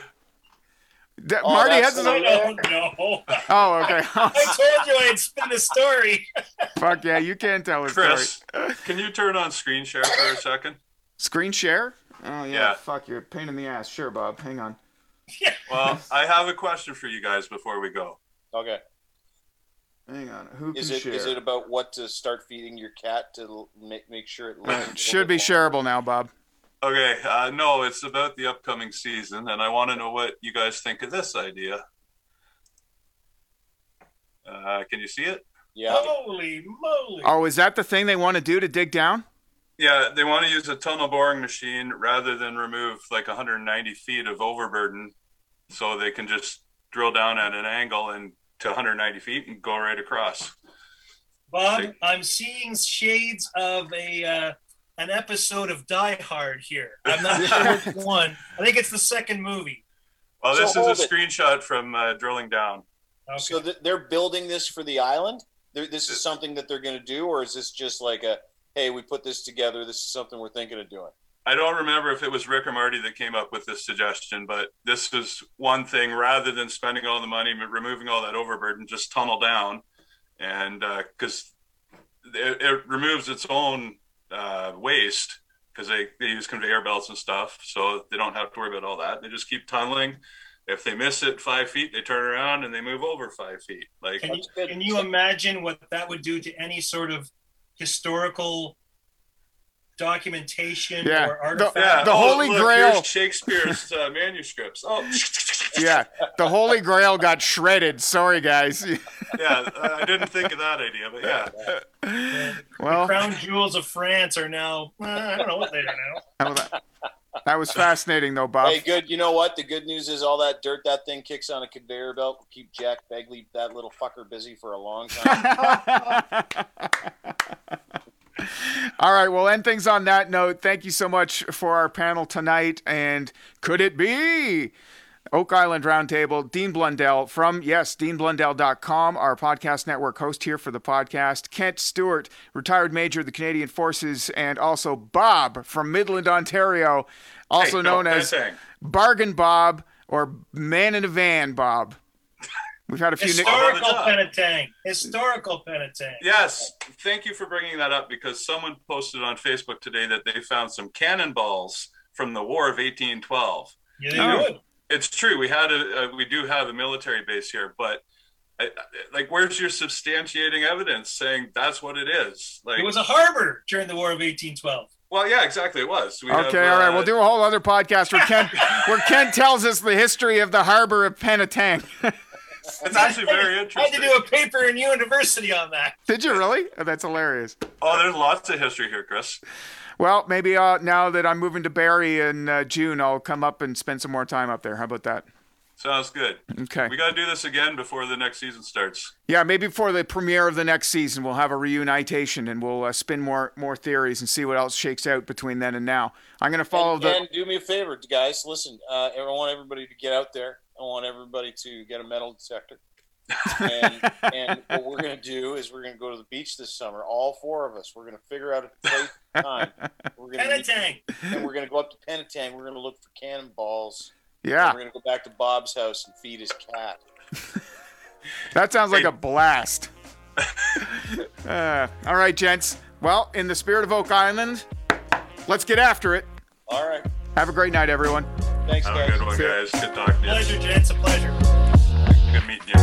[SPEAKER 1] D-
[SPEAKER 4] Oh,
[SPEAKER 1] Marty has his
[SPEAKER 4] the-
[SPEAKER 1] own.
[SPEAKER 3] I don't.
[SPEAKER 1] Oh, okay. [LAUGHS]
[SPEAKER 3] I told you I'd spin a story. [LAUGHS]
[SPEAKER 1] Fuck yeah, you can tell a
[SPEAKER 2] Chris,
[SPEAKER 1] story.
[SPEAKER 2] can you turn on screen share for a second?
[SPEAKER 1] Screen share? Oh yeah.
[SPEAKER 2] Yeah.
[SPEAKER 1] Fuck, you're a pain in the ass. Sure, Bob. Hang on. [LAUGHS]
[SPEAKER 2] Well, I have a question for you guys before we go.
[SPEAKER 4] Okay.
[SPEAKER 1] Hang on. Who
[SPEAKER 4] is can it
[SPEAKER 1] share?
[SPEAKER 4] is it about what to start feeding your cat to make make sure it lives?
[SPEAKER 1] it should be shareable now, Bob.
[SPEAKER 2] Okay, uh, no, it's about the upcoming season, and I want to know what you guys think of this idea. Uh, can you see it?
[SPEAKER 4] Yeah.
[SPEAKER 3] Holy moly!
[SPEAKER 1] Oh, is that the thing they want to do to dig down?
[SPEAKER 2] Yeah, they want to use a tunnel boring machine rather than remove like 190 feet of overburden, so they can just drill down at an angle and to 190 feet and go right across.
[SPEAKER 3] Bob, I'm seeing shades of a uh, an episode of Die Hard here. I'm not [LAUGHS] sure which one. I think it's the second movie.
[SPEAKER 2] Well, this
[SPEAKER 4] hold
[SPEAKER 2] is a
[SPEAKER 4] it.
[SPEAKER 2] screenshot from uh, drilling down.
[SPEAKER 3] Okay.
[SPEAKER 4] So th- they're building this for the island. They're, this is something that they're going to do, or is this just like a, hey, we put this together. This is something we're thinking of doing.
[SPEAKER 2] I don't remember if it was Rick or Marty that came up with this suggestion, but this was one thing rather than spending all the money removing all that overburden, just tunnel down, and because it, it removes its own uh, waste because they, they use conveyor belts and stuff, so they don't have to worry about all that. They just keep tunneling. If they miss it five feet, they turn around and they move over five feet. Like
[SPEAKER 3] Can you, can you imagine what that would do to any sort of historical documentation
[SPEAKER 1] Yeah.
[SPEAKER 3] or
[SPEAKER 1] The-
[SPEAKER 3] artifact?
[SPEAKER 2] yeah,
[SPEAKER 1] The
[SPEAKER 2] oh,
[SPEAKER 1] Holy
[SPEAKER 2] look,
[SPEAKER 1] Grail.
[SPEAKER 2] here's Shakespeare's uh, manuscripts. Oh, [LAUGHS]
[SPEAKER 1] Yeah, the Holy Grail got shredded. Sorry, guys. [LAUGHS]
[SPEAKER 2] yeah, I didn't think of that idea, but yeah.
[SPEAKER 3] The
[SPEAKER 1] Well,
[SPEAKER 3] crown jewels of France are now, uh, I don't know what they are now. [LAUGHS]
[SPEAKER 1] that was- that was fascinating, though, Bob.
[SPEAKER 4] Hey, good. You know what? The good news is all that dirt that thing kicks on a conveyor belt will keep Jack Begley, that little fucker, busy for a long time. [LAUGHS]
[SPEAKER 1] All right, we'll end things on that note. Thank you so much for our panel tonight. And could it be Oak Island Roundtable, Dean Blundell from, yes, deanblundell.com, our podcast network host here for the podcast, Kent Stewart, retired major of the Canadian Forces, and also Bob from Midland, Ontario, also
[SPEAKER 2] Hey, no,
[SPEAKER 1] known as
[SPEAKER 2] thing.
[SPEAKER 1] Bargain Bob or Man in a Van Bob. We've had a few.
[SPEAKER 3] Historical
[SPEAKER 2] job.
[SPEAKER 3] Penetang. Historical Penetang.
[SPEAKER 2] Yes, thank you for bringing that up because someone posted on Facebook today that they found some cannonballs from the War of 1812.
[SPEAKER 3] Yeah, they
[SPEAKER 1] Oh.
[SPEAKER 3] Would.
[SPEAKER 2] It's true. We had a, uh, we do have a military base here, but I, I- like, where's your substantiating evidence saying that's what it is? Like,
[SPEAKER 3] It was a harbor during the War of 1812.
[SPEAKER 2] well, yeah, exactly. It was. We have,
[SPEAKER 1] Okay, all right.
[SPEAKER 2] uh,
[SPEAKER 1] We'll do a whole other podcast where Ken, [LAUGHS] where Ken tells us the history of the harbor of Penetang.
[SPEAKER 2] It's [LAUGHS] actually very interesting.
[SPEAKER 3] I had to do a paper in university on that.
[SPEAKER 1] Did you really? Oh, that's hilarious.
[SPEAKER 2] Oh, there's lots of history here, Chris.
[SPEAKER 1] Well, maybe uh, now that I'm moving to Barrie in uh, June, I'll come up and spend some more time up there. How about that?
[SPEAKER 2] Sounds good.
[SPEAKER 1] Okay.
[SPEAKER 2] We got to do this again before the next season starts.
[SPEAKER 1] Yeah, maybe before the premiere of the next season, we'll have a reunitation and we'll uh, spin more more theories and see what else shakes out between then and now. I'm going to follow
[SPEAKER 4] and,
[SPEAKER 1] the.
[SPEAKER 4] and do me a favor, guys. Listen, uh, I want everybody to get out there. I want everybody to get a metal detector. And, [LAUGHS] and what we're going to do is we're going to go to the beach this summer. All four of us. We're going to figure out a place and time. We're going to
[SPEAKER 3] Penetang.
[SPEAKER 4] and we're going to go up to Penetang. We're going to look for cannonballs.
[SPEAKER 1] Yeah,
[SPEAKER 4] We're going to go back to Bob's house and feed his cat. [LAUGHS]
[SPEAKER 1] that sounds like
[SPEAKER 2] Hey.
[SPEAKER 1] a blast. [LAUGHS] uh, all right, gents. Well, in the spirit of Oak Island, let's get after it.
[SPEAKER 4] All right.
[SPEAKER 1] Have a great night, everyone.
[SPEAKER 4] Thanks,
[SPEAKER 2] Have a
[SPEAKER 4] guys.
[SPEAKER 2] good one,
[SPEAKER 1] See ya.
[SPEAKER 2] guys. Good talking to you.
[SPEAKER 3] Pleasure, gents. A pleasure.
[SPEAKER 2] Good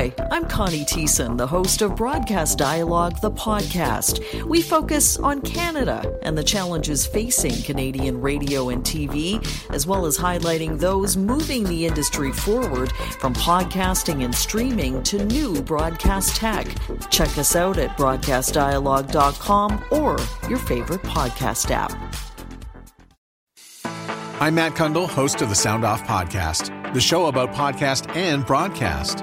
[SPEAKER 5] Hi, I'm Connie Thiessen, the host of Broadcast Dialogue, the podcast. We focus on Canada and the challenges facing Canadian radio and TV, as well as highlighting those moving the industry forward from podcasting and streaming to new broadcast tech. Check us out at broadcastdialogue.com or your favorite podcast app.
[SPEAKER 6] I'm Matt Cundill, host of the Sound Off Podcast, the show about podcast and broadcast.